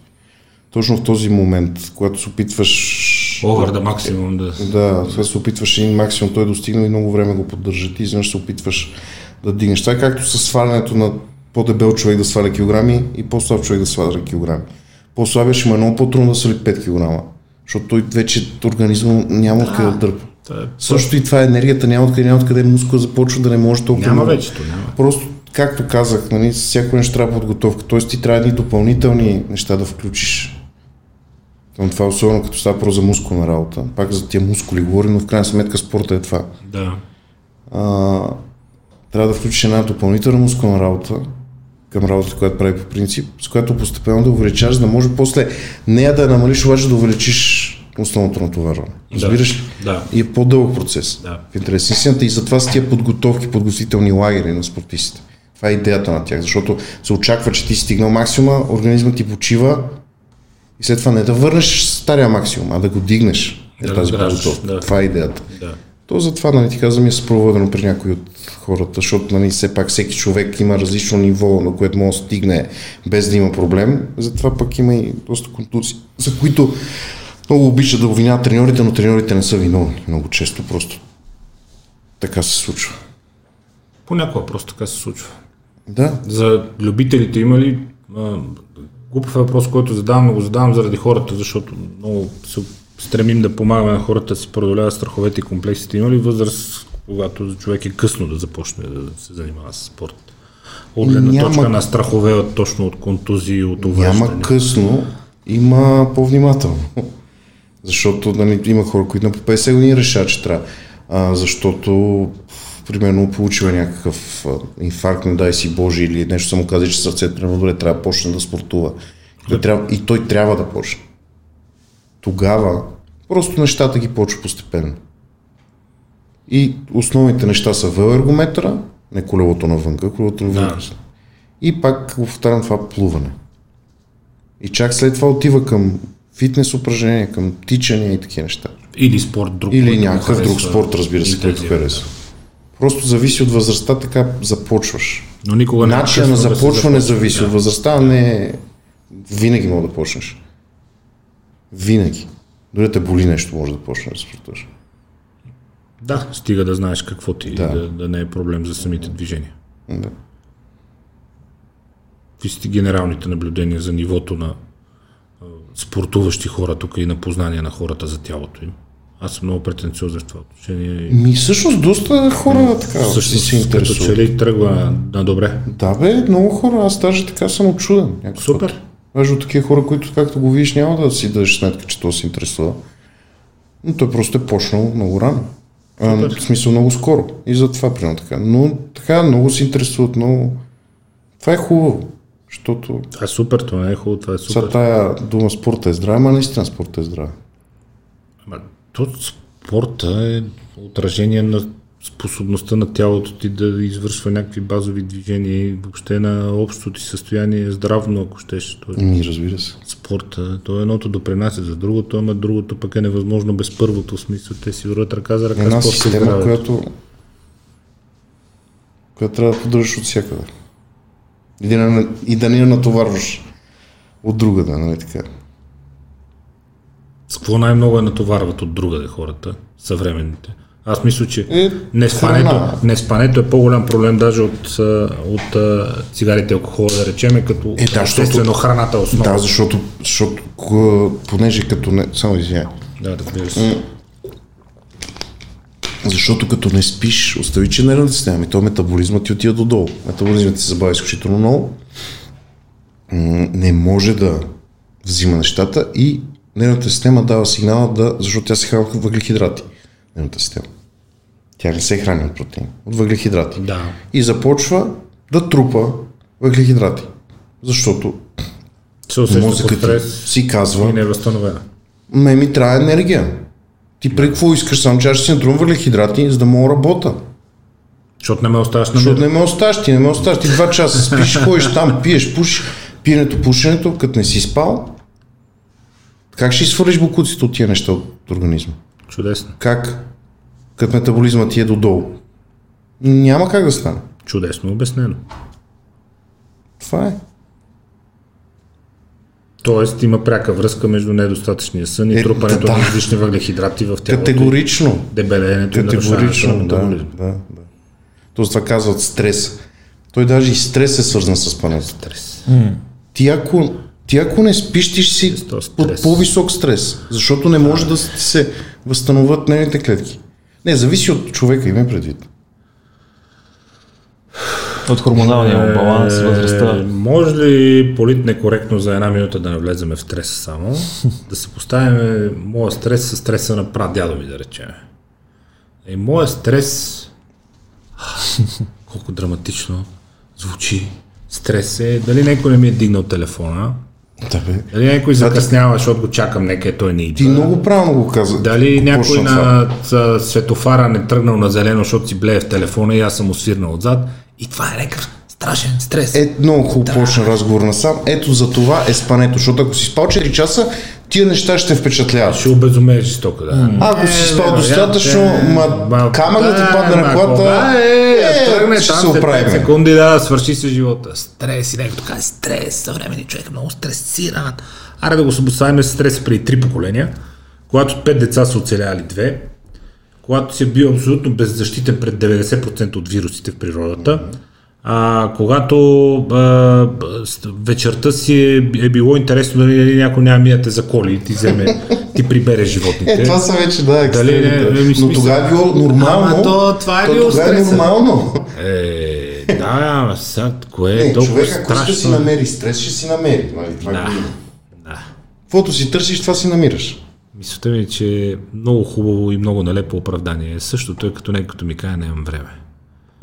Точно в този момент, когато се опитваш... Овър да максимум да... Да, сега се опитваш един максимум, той е достигнал и много време го поддържа. Ти изведнъж се опитваш да дигнеш. Това е както с свалянето на по-дебел човек да сваля килограми и по-слаб човек да сваля килограми. По-слабия ще е много по-трудно да свали 5 кг, защото той вече организма няма откъде да дърпа. Е- Също и това е енергията, няма откъде, няма откъде мускул започва да не може толкова Няма много. вече, то няма. Просто, както казах, нали, всяко нещо трябва подготовка. Тоест ти трябва едни допълнителни неща да включиш. Към това, особено като става про за мускулна работа. Пак за тия мускули говорим, но в крайна сметка спорта е това. Да. А, трябва да включиш една допълнителна мускулна работа към работата, която прави по принцип, с която постепенно да увеличаваш, за да може после нея да я намалиш, обаче да увеличиш основното натоварване. Разбираш ли? Да. И е по-дълъг процес. Да. В интерес на истината и затова с тия подготовки, подготвителни лагери на спортистите. Това е идеята на тях, защото се очаква, че ти си стигнал максимума, организмът ти почива И след това не да върнеш стария максимум, а да го дигнеш. Е Да тази подготовка. да. Това е идеята. Да. То затова, нали, ти казвам, е съпроводено при някои от хората, защото нали, все пак всеки човек има различно ниво, на което може да стигне без да има проблем. Затова пък има и доста контузии, за които много обичат да обвиняват треньорите, но треньорите не са виновни. Много често просто така се случва. Понякога просто така се случва. Да, За любителите има ли а, глупав въпрос, който задавам, но го задавам заради хората, защото много се стремим да помагаме на хората да си преодоляват страховете и комплексите. Има ли възраст, когато човек е късно да започне да се занимава с спорт? От гледна Няма. точка на страхове, от- точно от контузии, от няма увреждане. късно, има по-внимателно. Защото нали, има хора, които на по 50 години решават, че трябва. А, защото, примерно, получила някакъв инфаркт, не дай си Боже, или нещо са му казали, че сърцето не добре, трябва да почне да спортува. И той, трябва, и той трябва да почне. Тогава просто нещата ги почва постепенно. И основните неща са велоергометъра, не колелото навънка, колелото навънка. Да. И пак го повтарям това плуване. И чак след това отива към фитнес упражнения, към тичания и такива неща. Или спорт друг. Или някакъв друг спорт, разбира се, който харесва. Просто зависи от възрастта, така започваш. да. Но никога не Начинът на да започване започне, зависи да. от възрастта, а не винаги мога да почнеш. Винаги. Дори да те боли нещо, може да почнеш да спортуваш. Да, стига да знаеш какво ти, Да. да. Да, да не е проблем за самите движения. Да. Какви са ти генералните наблюдения за нивото на спортуващи хора тук и на познание на хората за тялото им? Аз съм много претенциозен в това отношение. Ми всъщност доста хора така Също се, се като интересуват. че ли тръгва на, добре. Да бе, много хора, аз даже така съм очуден. Супер. път. Даже от такива хора, които както го видиш, няма да си дадеш сметка, че то се интересува. Но той просто е почнал много рано. А, в смисъл много скоро. И затова примерно така. Но така много се интересуват, много... Това е хубаво. Защото Това е супер, това е хубаво, това е сега супер. тая дума спорта е здрава, ама наистина спорта е здрава. То спорта е отражение на способността на тялото ти да извършва някакви базови движения и въобще на общото ти състояние здравно, ако щеш. То е Ми, разбира се. спорта. То едното допринася за другото, ама другото пък е невъзможно без първото. В смисъл, те си върват ръка за ръка Една система, здравето. която, която трябва да поддържаш от всякъде. И да, не- и да не я натоварваш от друга, да, нали така. С какво най-много е натоварват от другаде хората, съвременните? Аз мисля, че Е, неспането, неспането е по-голям проблем даже от, от а, цигарите и алкохола, да речеме, като Е, да, защото- храната е основа. Да, защото, защото понеже като не... Само извиня. да, разбира се. Защото като не спиш, остави, че нервната система, и то метаболизмът ти отива додолу. Метаболизмът ти се забавя изключително много. Не може да взима нещата и нервната система дава сигнала да, защото тя се храни от въглехидрати. Нервната система. Тя не се храни от протеин, от въглехидрати. Да. И започва да трупа въглехидрати. Защото Се мозъкът стрес си казва, и не е възстановена. ме ми трябва енергия. Ти преди какво искаш? Само ще си натрувам въглехидрати, за да мога да работя. Защото не ме оставаш на Защото не ме оставаш, ти не ме оставаш. Ти два часа спиш, ходиш там, пиеш, пушиш. Пиенето, пушенето, като не си спал, как ще свалиш букуците от тия неща от организма? Чудесно. Как? Като метаболизма ти е додолу. Няма как да стане. Чудесно обяснено. Това е. Тоест има пряка връзка между недостатъчния сън и Е, трупането да. на различни въглехидрати в тялото. Категорично. Дебелеенето и Категорично, да, метаболизма. да, да. То това казват стрес. Той даже и стрес е свързан с спането. Стрес. Ти ако, ти ако не спиш, ти ще си този под по-висок стрес, защото не може да се възстановят нервните клетки. Не, зависи от човека, има предвид. От хормоналния му баланс, Е, възрастта. Може ли полит некоректно за една минута да не влеземе в стрес само? да се поставим моя стрес с стреса на прадядо ми, да речем. И моя стрес... Колко драматично звучи. Стрес е дали някой не ми е дигнал телефона, Да, бе. дали някой закъснява, защото го чакам, нека той не идва. Ти много правилно го каза. Дали някой на ц- светофара не тръгнал на зелено, защото си блее в телефона и аз съм свирнал отзад. И това е някакъв Страшен стрес. Е, много хубаво почна разговор насам. Ето за това е спането, защото ако си спал 4 часа, тия неща ще впечатляват. Ще обезумееш жестоко, да. А, ако си спал вероятно, достатъчно, е, ма, ма, камък да ти падне на колата, е, е, тръгне ще там се оправим. 5 секунди, да, свърши се живота. Стрес и нещо така, стрес, съвремени човек е много стресиран. Аре да го съпоставим с стрес при три поколения, когато пет деца са оцеляли две, когато си е бил абсолютно беззащитен пред 90% от вирусите в природата, а, когато а, вечерта си е, е било интересно дали някой няма мия те заколи и ти вземе, ти прибере животните. Е, това са вече, да, Дали екстремите. не, не, ми Но тогава е било нормално. Ама то- това е било тогава е нормално. Е, да, ама сега, кое е Не, толкова човек, ако ще си намери стрес, ще си намери. Нали? Това Да, е година. да. Каквото си търсиш, това си намираш. Мисълта ми е, че е много хубаво и много налепо оправдание. Същото е като някой като ми каже, нямам време.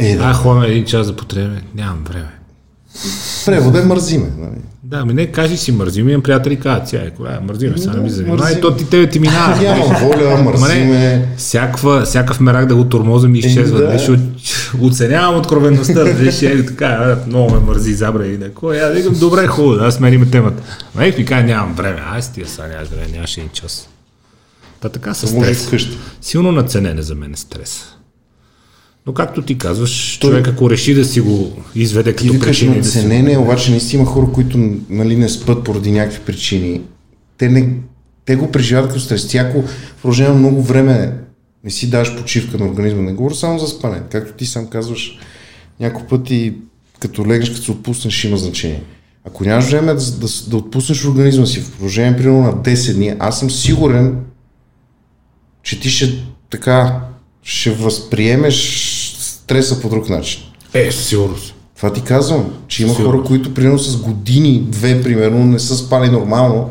Е, да. А, ходим един час за потреба, нямам време. Превода е мързиме. Нали? Да, ми не кажи си мързи, ми имам приятели казват, сега е, коля, мързиме, сега не ми занимай, мързи. то ти тебе ти минава. Нямам воля, мързиме. всяква, всякакъв мерак да го тормоза ми изчезва. да. Да. Ще оценявам откровеността. Виж, е така, а, много ме мързи, забра и някой. Аз викам, добре, хубаво, да сменим темата. Ма ми казва, нямам време. Ай, стига сега, нямаш време, нямаш един час. Та така с стрес. Силно наценен за мен е стрес. Но както ти казваш, Той- човек ако реши да си го изведе Ти като причина, да си... наценене, обаче наистина има хора, които нали, не спът поради някакви причини. Те, не, те го преживяват като стрес. Ти ако в продължение много време не си даваш почивка на организма, не говоря само за спане. Както ти сам казваш, няколко пъти като легнеш, като се отпуснеш, има значение. Ако нямаш време да, да, да отпуснеш организма си в продължение примерно на 10 дни, аз съм сигурен, че ти ще така ще възприемеш стреса по друг начин. Е, със сигурност. Това ти казвам, че има Сигурно. хора, които примерно с години, две примерно, не са спали нормално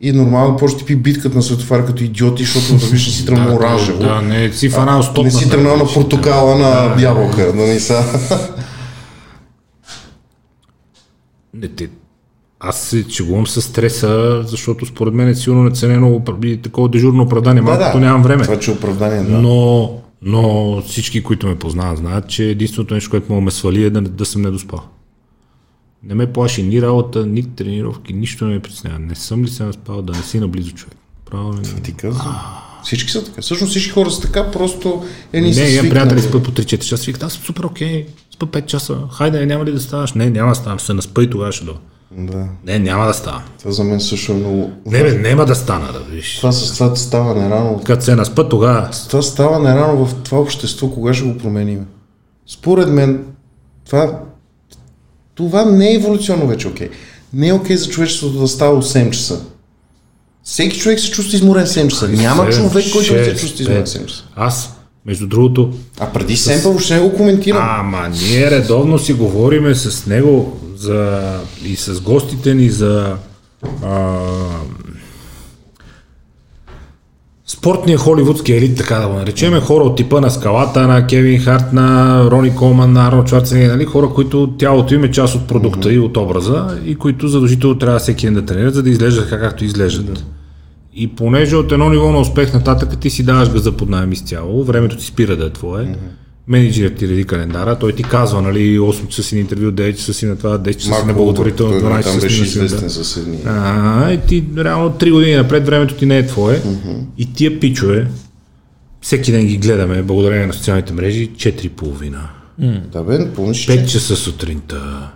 и нормално почти ти пи битката на светофара като идиоти, защото да виж не си тръгнал оранжево. Да, не си фанал стоп. не си тръгнал на портокала на ябълка, да не са. Не, те, аз се чегувам с стреса, защото според мен е силно наценено и такова дежурно оправдание. Малкото нямам време. Това, че е оправдание, да. Но, но всички, които ме познават, знаят, че единственото нещо, което мога ме свали е да, да съм недоспал. Не ме плаши ни работа, ни тренировки, нищо не ме притеснява. Не съм ли се наспал да не си наблизо човек. Право не. Ти казвам. Всички са така. Всъщност всички хора са така, просто е ни Не, са имам свикнали. приятели спят по 3-4 часа. Викат, аз съм супер окей, спа 5 часа. Хайде, няма ли да ставаш? Не, няма да ставам. Се наспа и тогава ще дойда. Да. Не, няма да ставам. Това за мен също е много... Не, бе, няма да стана, да виж. Това с това става нерано. Като се наспа, тогава Това става нерано в това общество, кога ще го променим. Според мен, това, това не е еволюционно вече окей. Не е окей за човечеството да става от 7 часа. Всеки човек се чувства изморен 7 часа. Няма Седем, човек, който не се чувства изморен пет. 7 часа. Аз, между другото, А преди 7 въобще не го коментирам. ама ние редовно си говориме с него за, и с гостите ни за а, спортния холивудски елит, така да го наречем, хора от типа на скалата, на Кевин Харт, на Рони Колман, на Арнолд Шварценегер, нали? хора, които тялото им е част от продукта и от образа и които задължително трябва всеки ден да тренират, за да изглеждат така, както изглеждат. И понеже от едно ниво на успех нататък ти си даваш газа под найем изцяло, времето ти спира да е твое, mm-hmm. Менеджерът ти реди календара, той ти казва, нали, 8 часа си на интервю, 9 часа си на това, 10 часа си на благотворително, той 12 там часа си на известен с едни. А, и ти реално 3 години напред времето ти не е твое. И тия пичове, всеки ден ги гледаме, благодарение на социалните мрежи, 4,5. Да бе, помниш, 5 че часа сутринта.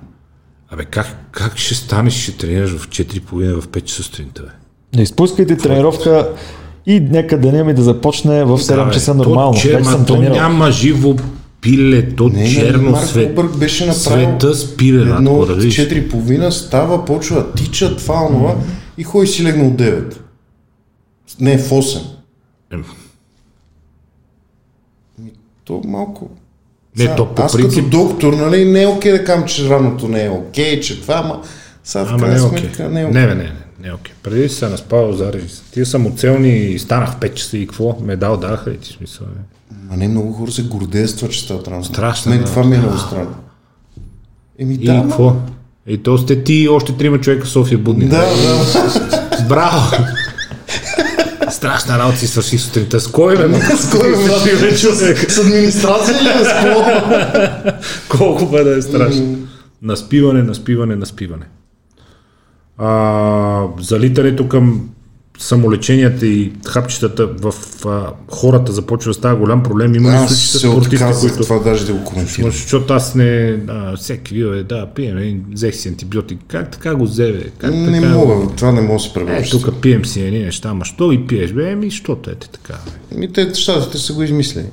Абе, как, как ще станеш, ще тренираш в 4,5 в 5 часа сутринта, бе? Не изпускайте тренировка и нека деня ми да започне в 7 бе, часа то нормално. че- Вече ма съм то няма живо пиле, то Не, черно Марк свет. Уълбърг беше направил Света спира, едно от разбираш. 4,5 става, почва, тича, това, онова и ходи си легна от 9. Не, в 8. Ем. Ми, То малко... Не, Сега, то по аз принцип- като доктор, нали, не е окей да кажам, че раното не е окей, че това, ама сега в Ама не крайна е окей. сметка не е окей. не, не, не, не е окей. Преди се наспал, зарежи се. Тия самоцелни станах в 5 часа и какво? Медал даха и ти смисъл. Е. Ма не много хора се това, че стават рано. Страшно, Мен да. това ми е много странно. Еми И да, какво? И то сте ти и още трима човека в София будни. да, да. Браво! Страшна работа си свърши сутринта. С кой, бе? С кой, бе? С администрация ли е с какво? Колко бе да е страшно. Наспиване, наспиване, наспиване. А, залитането към самолеченията и хапчетата в а, хората започва да става голям проблем. Има Аз се спортисти, които... това даже да го коментирам. Защото аз не... А, всеки вил е, да, пием, е, взех си антибиотик. Как така го взе, бе? Как Не така, мога, това не мога да се Е, превърши. тук пием си едни неща, ама що ги пиеш, бе? Еми, защото ете така, бе. Ми те щатите са го измислили.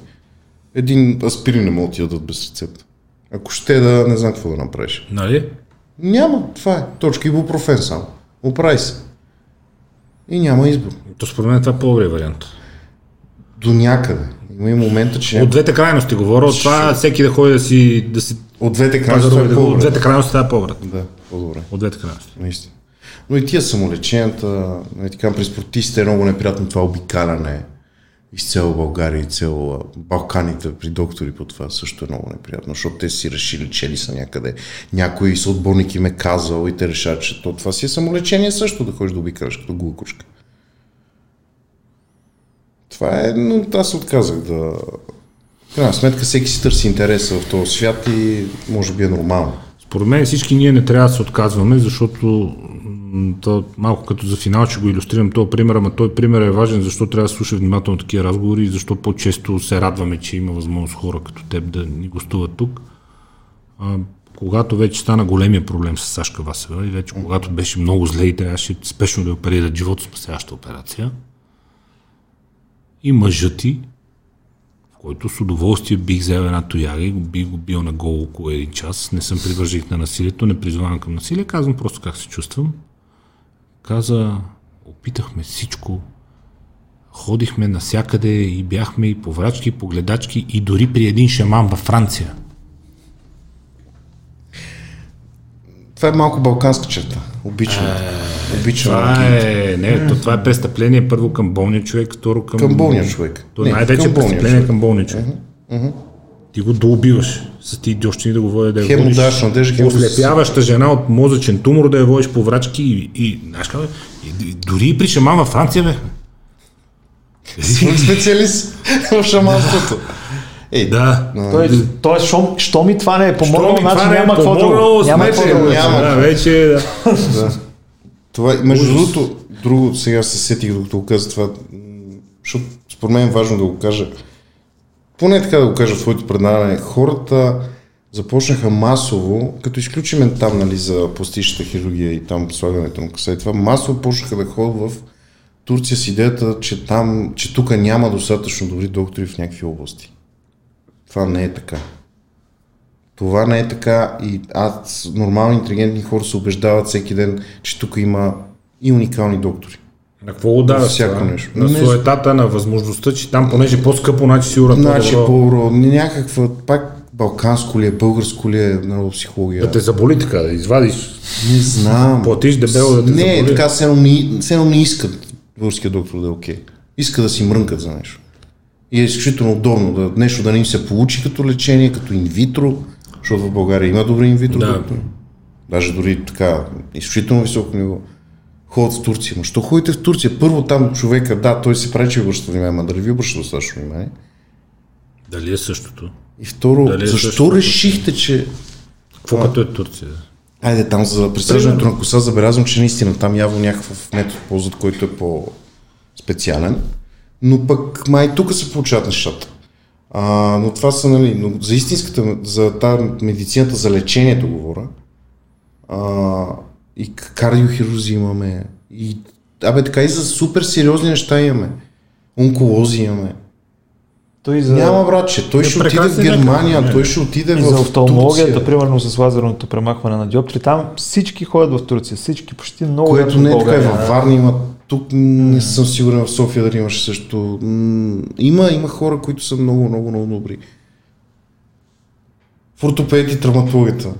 Един аспирин не могат да ти дадат без рецепта. Ако ще да, не знам какво да направиш. Нали? Няма, това е. Точка ибупрофен само. Оправи се. И няма избор. То според мен това е по-добрия вариант. До някъде. Има и момента, че От двете крайности говоря, от това всеки да ходи да си, да си от двете крайности е Да, от двете крайности е по-добре. Да, по-добре. От двете крайности. Наистина. Но и тия самолеченията, нали, така, при спортистите е много неприятно това обикаляне из цяла България и цяла Балканите при доктори по това също е много неприятно, защото те си решили, чели са някъде. Някой съотборник им е казал и те решават, че то, това си е самолечение също да ходиш да обикаляш като гулкушка. Това е, но аз отказах да... Крайна сметка всеки си търси интереса в този свят и може би е нормално. Според мен всички ние не трябва да се отказваме, защото то, малко като за финал ще го иллюстрирам този пример, ама той пример е важен, защо трябва да слуша внимателно такива разговори и защо по-често се радваме, че има възможност хора като теб да ни гостуват тук. А, когато вече стана големия проблем с Сашка Васева и вече когато беше много зле и трябваше спешно да оперират живото спасяваща операция, и мъжът ти, в който с удоволствие бих взел една тояга и бих го бил на гол около един час. Не съм привърженик на насилието, не призовавам към насилие, казвам просто как се чувствам. Каза, опитахме всичко, ходихме навсякъде и бяхме и по врачки, и по гледачки и дори при един шаман във Франция. Това е малко балканска черта. Обичам. Обичам. Това е, не, то, това е престъпление първо към болния човек, второ към... Към болния човек. То най-вече престъпление човек. към болния човек. Ти го доубиваш с ти идиощини да го води да я водиш. даваш надежда, хем Ослепяваща жена от мозъчен тумор да я водиш по врачки и, и, знаеш как, бе? и, и дори и при шаман във Франция, бе. Съм специалист в шаманството. Ей, Да. Тоест, тоест щом, щом и това не е помогнало, Що ми значи това не е няма какво друго. Няма смете, какво друго. няма. Да, вече, да. да. Това, между другото, друго, сега се сетих, докато го каза това, защото според мен е важно да го кажа. Поне така да го кажа в своето предаване. Хората започнаха масово, като изключиме там нали, за пластичната хирургия и там слагането на коса това, масово почнаха да ходят в Турция с идеята, че там, че тук няма достатъчно добри доктори в някакви области. Това не е така. Това не е така и аз, нормални, интелигентни хора се убеждават всеки ден, че тук има и уникални доктори. На какво го даваш Всяко това? нещо. На Не- суетата, на възможността, че там, понеже е по-скъпо, значи сигурно Значи по-добро. по някаква, пак балканско ли е, българско ли е neuropсихология. Да те заболи така, да извадиш. Не знам. Платиш дебело да те Не, заболи. така все едно не, не искат българския доктор да е окей. Иска да си мрънкат за нещо. И е изключително удобно да, нещо да не им се получи като лечение, като инвитро, защото в България има добри инвитро Да. доктори. Даже дори така, изключително високо ниво. Ходят в Турция. Ма що ходите в Турция? Първо там човека, да, той се прави, че обръща внимание, дали ви обръща достатъчно внимание? Дали е същото? И второ, Дали е защо същото? решихте, че Какво като е Турция? Айде там за присъждането на коса забелязвам, че наистина там явно някакъв метод ползват, който е по-специален. Но пък май тук се получават нещата. А, но това са, нали, но за истинската, за тази медицината, за лечението говоря. А, и кардиохирурзи имаме. И, абе, така и за супер сериозни неща имаме. Онколози имаме. Той за, Няма, братче. Той Е, ще отиде в Германия, лекари. той ще отиде и в за офталмологията, примерно с лазерното премахване на диоптри, там всички ходят в Турция, всички, почти много Което не е така и във Варна има. Тук не съм сигурен в София дали имаше също. Има, има хора, които са много, много, много добри. В ортопедите и травматологията.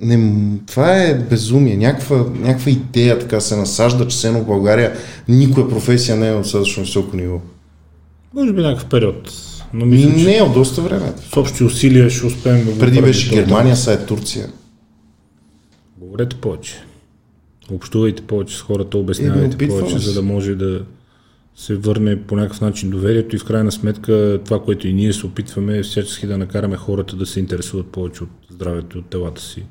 Не, това е безумие. Някаква, някаква идея така се насажда, че все едно в България никоя професия не е от достатъчно високо ниво. Може би някакъв период. Но И мисля, не е от доста време. с общи усилия ще успеем да го Преди беше. Германия, сега е Турция. Говорете повече. Общувайте повече с хората, обяснявайте опитваме повече, за да може да се върне по някакъв начин доверието и в крайна сметка това, което и ние се опитваме е всячески да накараме хората да се интересуват повече от здравето от телата си,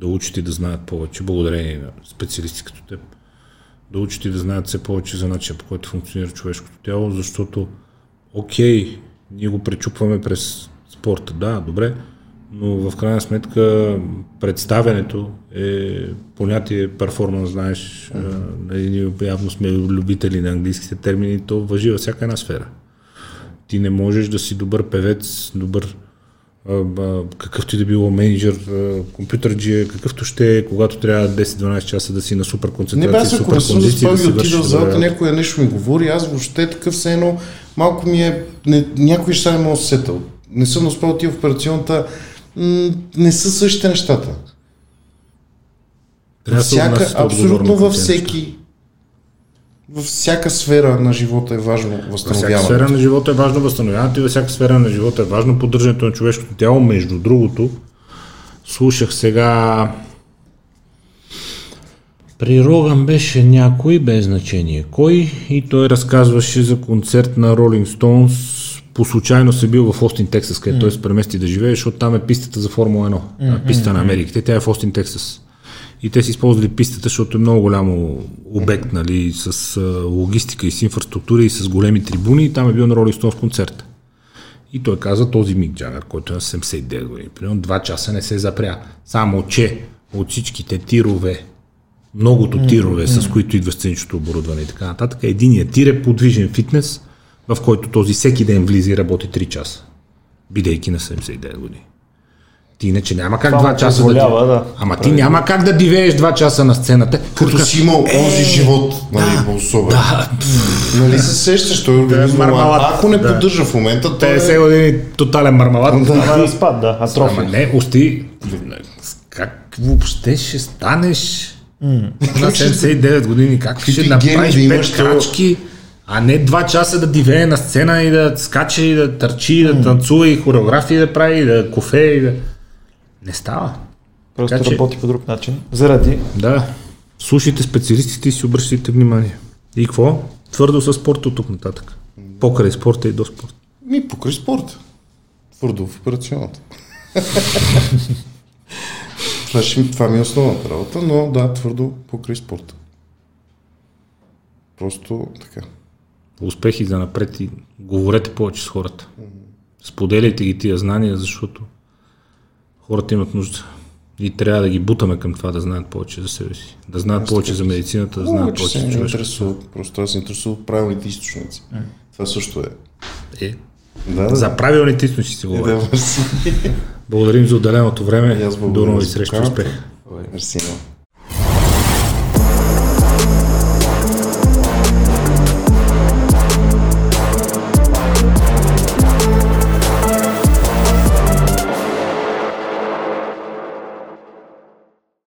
да учат и да знаят повече, благодарение на специалисти като теб, да учат и да знаят все повече за начина по който функционира човешкото тяло, защото окей, ние го пречупваме през спорта, да, добре, но в крайна сметка представянето е понятие перформанс, знаеш, ние явно сме любители на английските термини, то въжи във всяка една сфера. Ти не можеш да си добър певец, добър какъвто и да било менеджер, компютърджия, какъвто ще е, когато трябва 10-12 часа да си на супер концентрация, не, бе, супер кондиция, да си вършиш. в залата, някой нещо ми говори, аз въобще такъв все едно, малко ми е, не, някой ще не мога да сетъл. Не съм успял ти в операционната, не са същите нещата. Трябва Всяка, абсолютно във всеки във всяка сфера на живота е важно възстановяването. Във всяка сфера на живота е важно възстановяването и във всяка сфера на живота е важно поддържането на човешкото тяло. Между другото, слушах сега при Роган беше някой, без значение кой, и той разказваше за концерт на Rolling Stones по случайно се бил в Остин, Тексас, където mm. той се премести да живее, защото там е пистата за Формула 1, mm-hmm. пистата на Америките, тя е в Остин, Тексас. И те си използвали пистата, защото е много голямо обект, нали, с логистика и с инфраструктура и с големи трибуни и там е бил на Роли в концерт. И той каза този Мик Джагър, който е на 79 години, примерно два часа не се запря. Само, че от всичките тирове, многото тирове, mm-hmm. с които идва сценичното оборудване и така нататък, единият тир е подвижен фитнес, в който този всеки ден влиза и работи 3 часа, бидейки на 79 години. Ти иначе няма как два часа да, да. Ама ти няма как да дивееш два часа на сцената. Като си имал е, онзи живот, нали, да, особен. Да. Нали се сещаш, той организма, да, ако не да. поддържа в момента, 50 е... години тотален мармалат. Да, да. разпад, да, атрофия. Ама не, усти, как въобще ще станеш mm. на 79 години, как ще направиш пет крачки? А не два часа да дивее на сцена и да скача и да търчи, и да танцува и хореографии да прави, и да кофе и да... Не става. Просто така, работи че... по друг начин. Заради... Да. Слушайте специалистите и си обръщайте внимание. И какво? Твърдо с спорта от тук нататък. Покрай спорта и до спорта. Ми, покрай спорта. Твърдо в операционната. това, ще, това ми е основната работа, но да, твърдо покрай спорта. Просто така успехи за напред и говорете повече с хората. Споделяйте ги тия знания, защото хората имат нужда. И трябва да ги бутаме към това да знаят повече за себе си. Да знаят повече за медицината, да знаят повече за човешкото. Просто аз се интересувам от правилните източници. Това също е. Е. Да, да. За правилните източници си говоря. Да, Благодарим за отделеното време. До нови срещи. Успех. Мерси.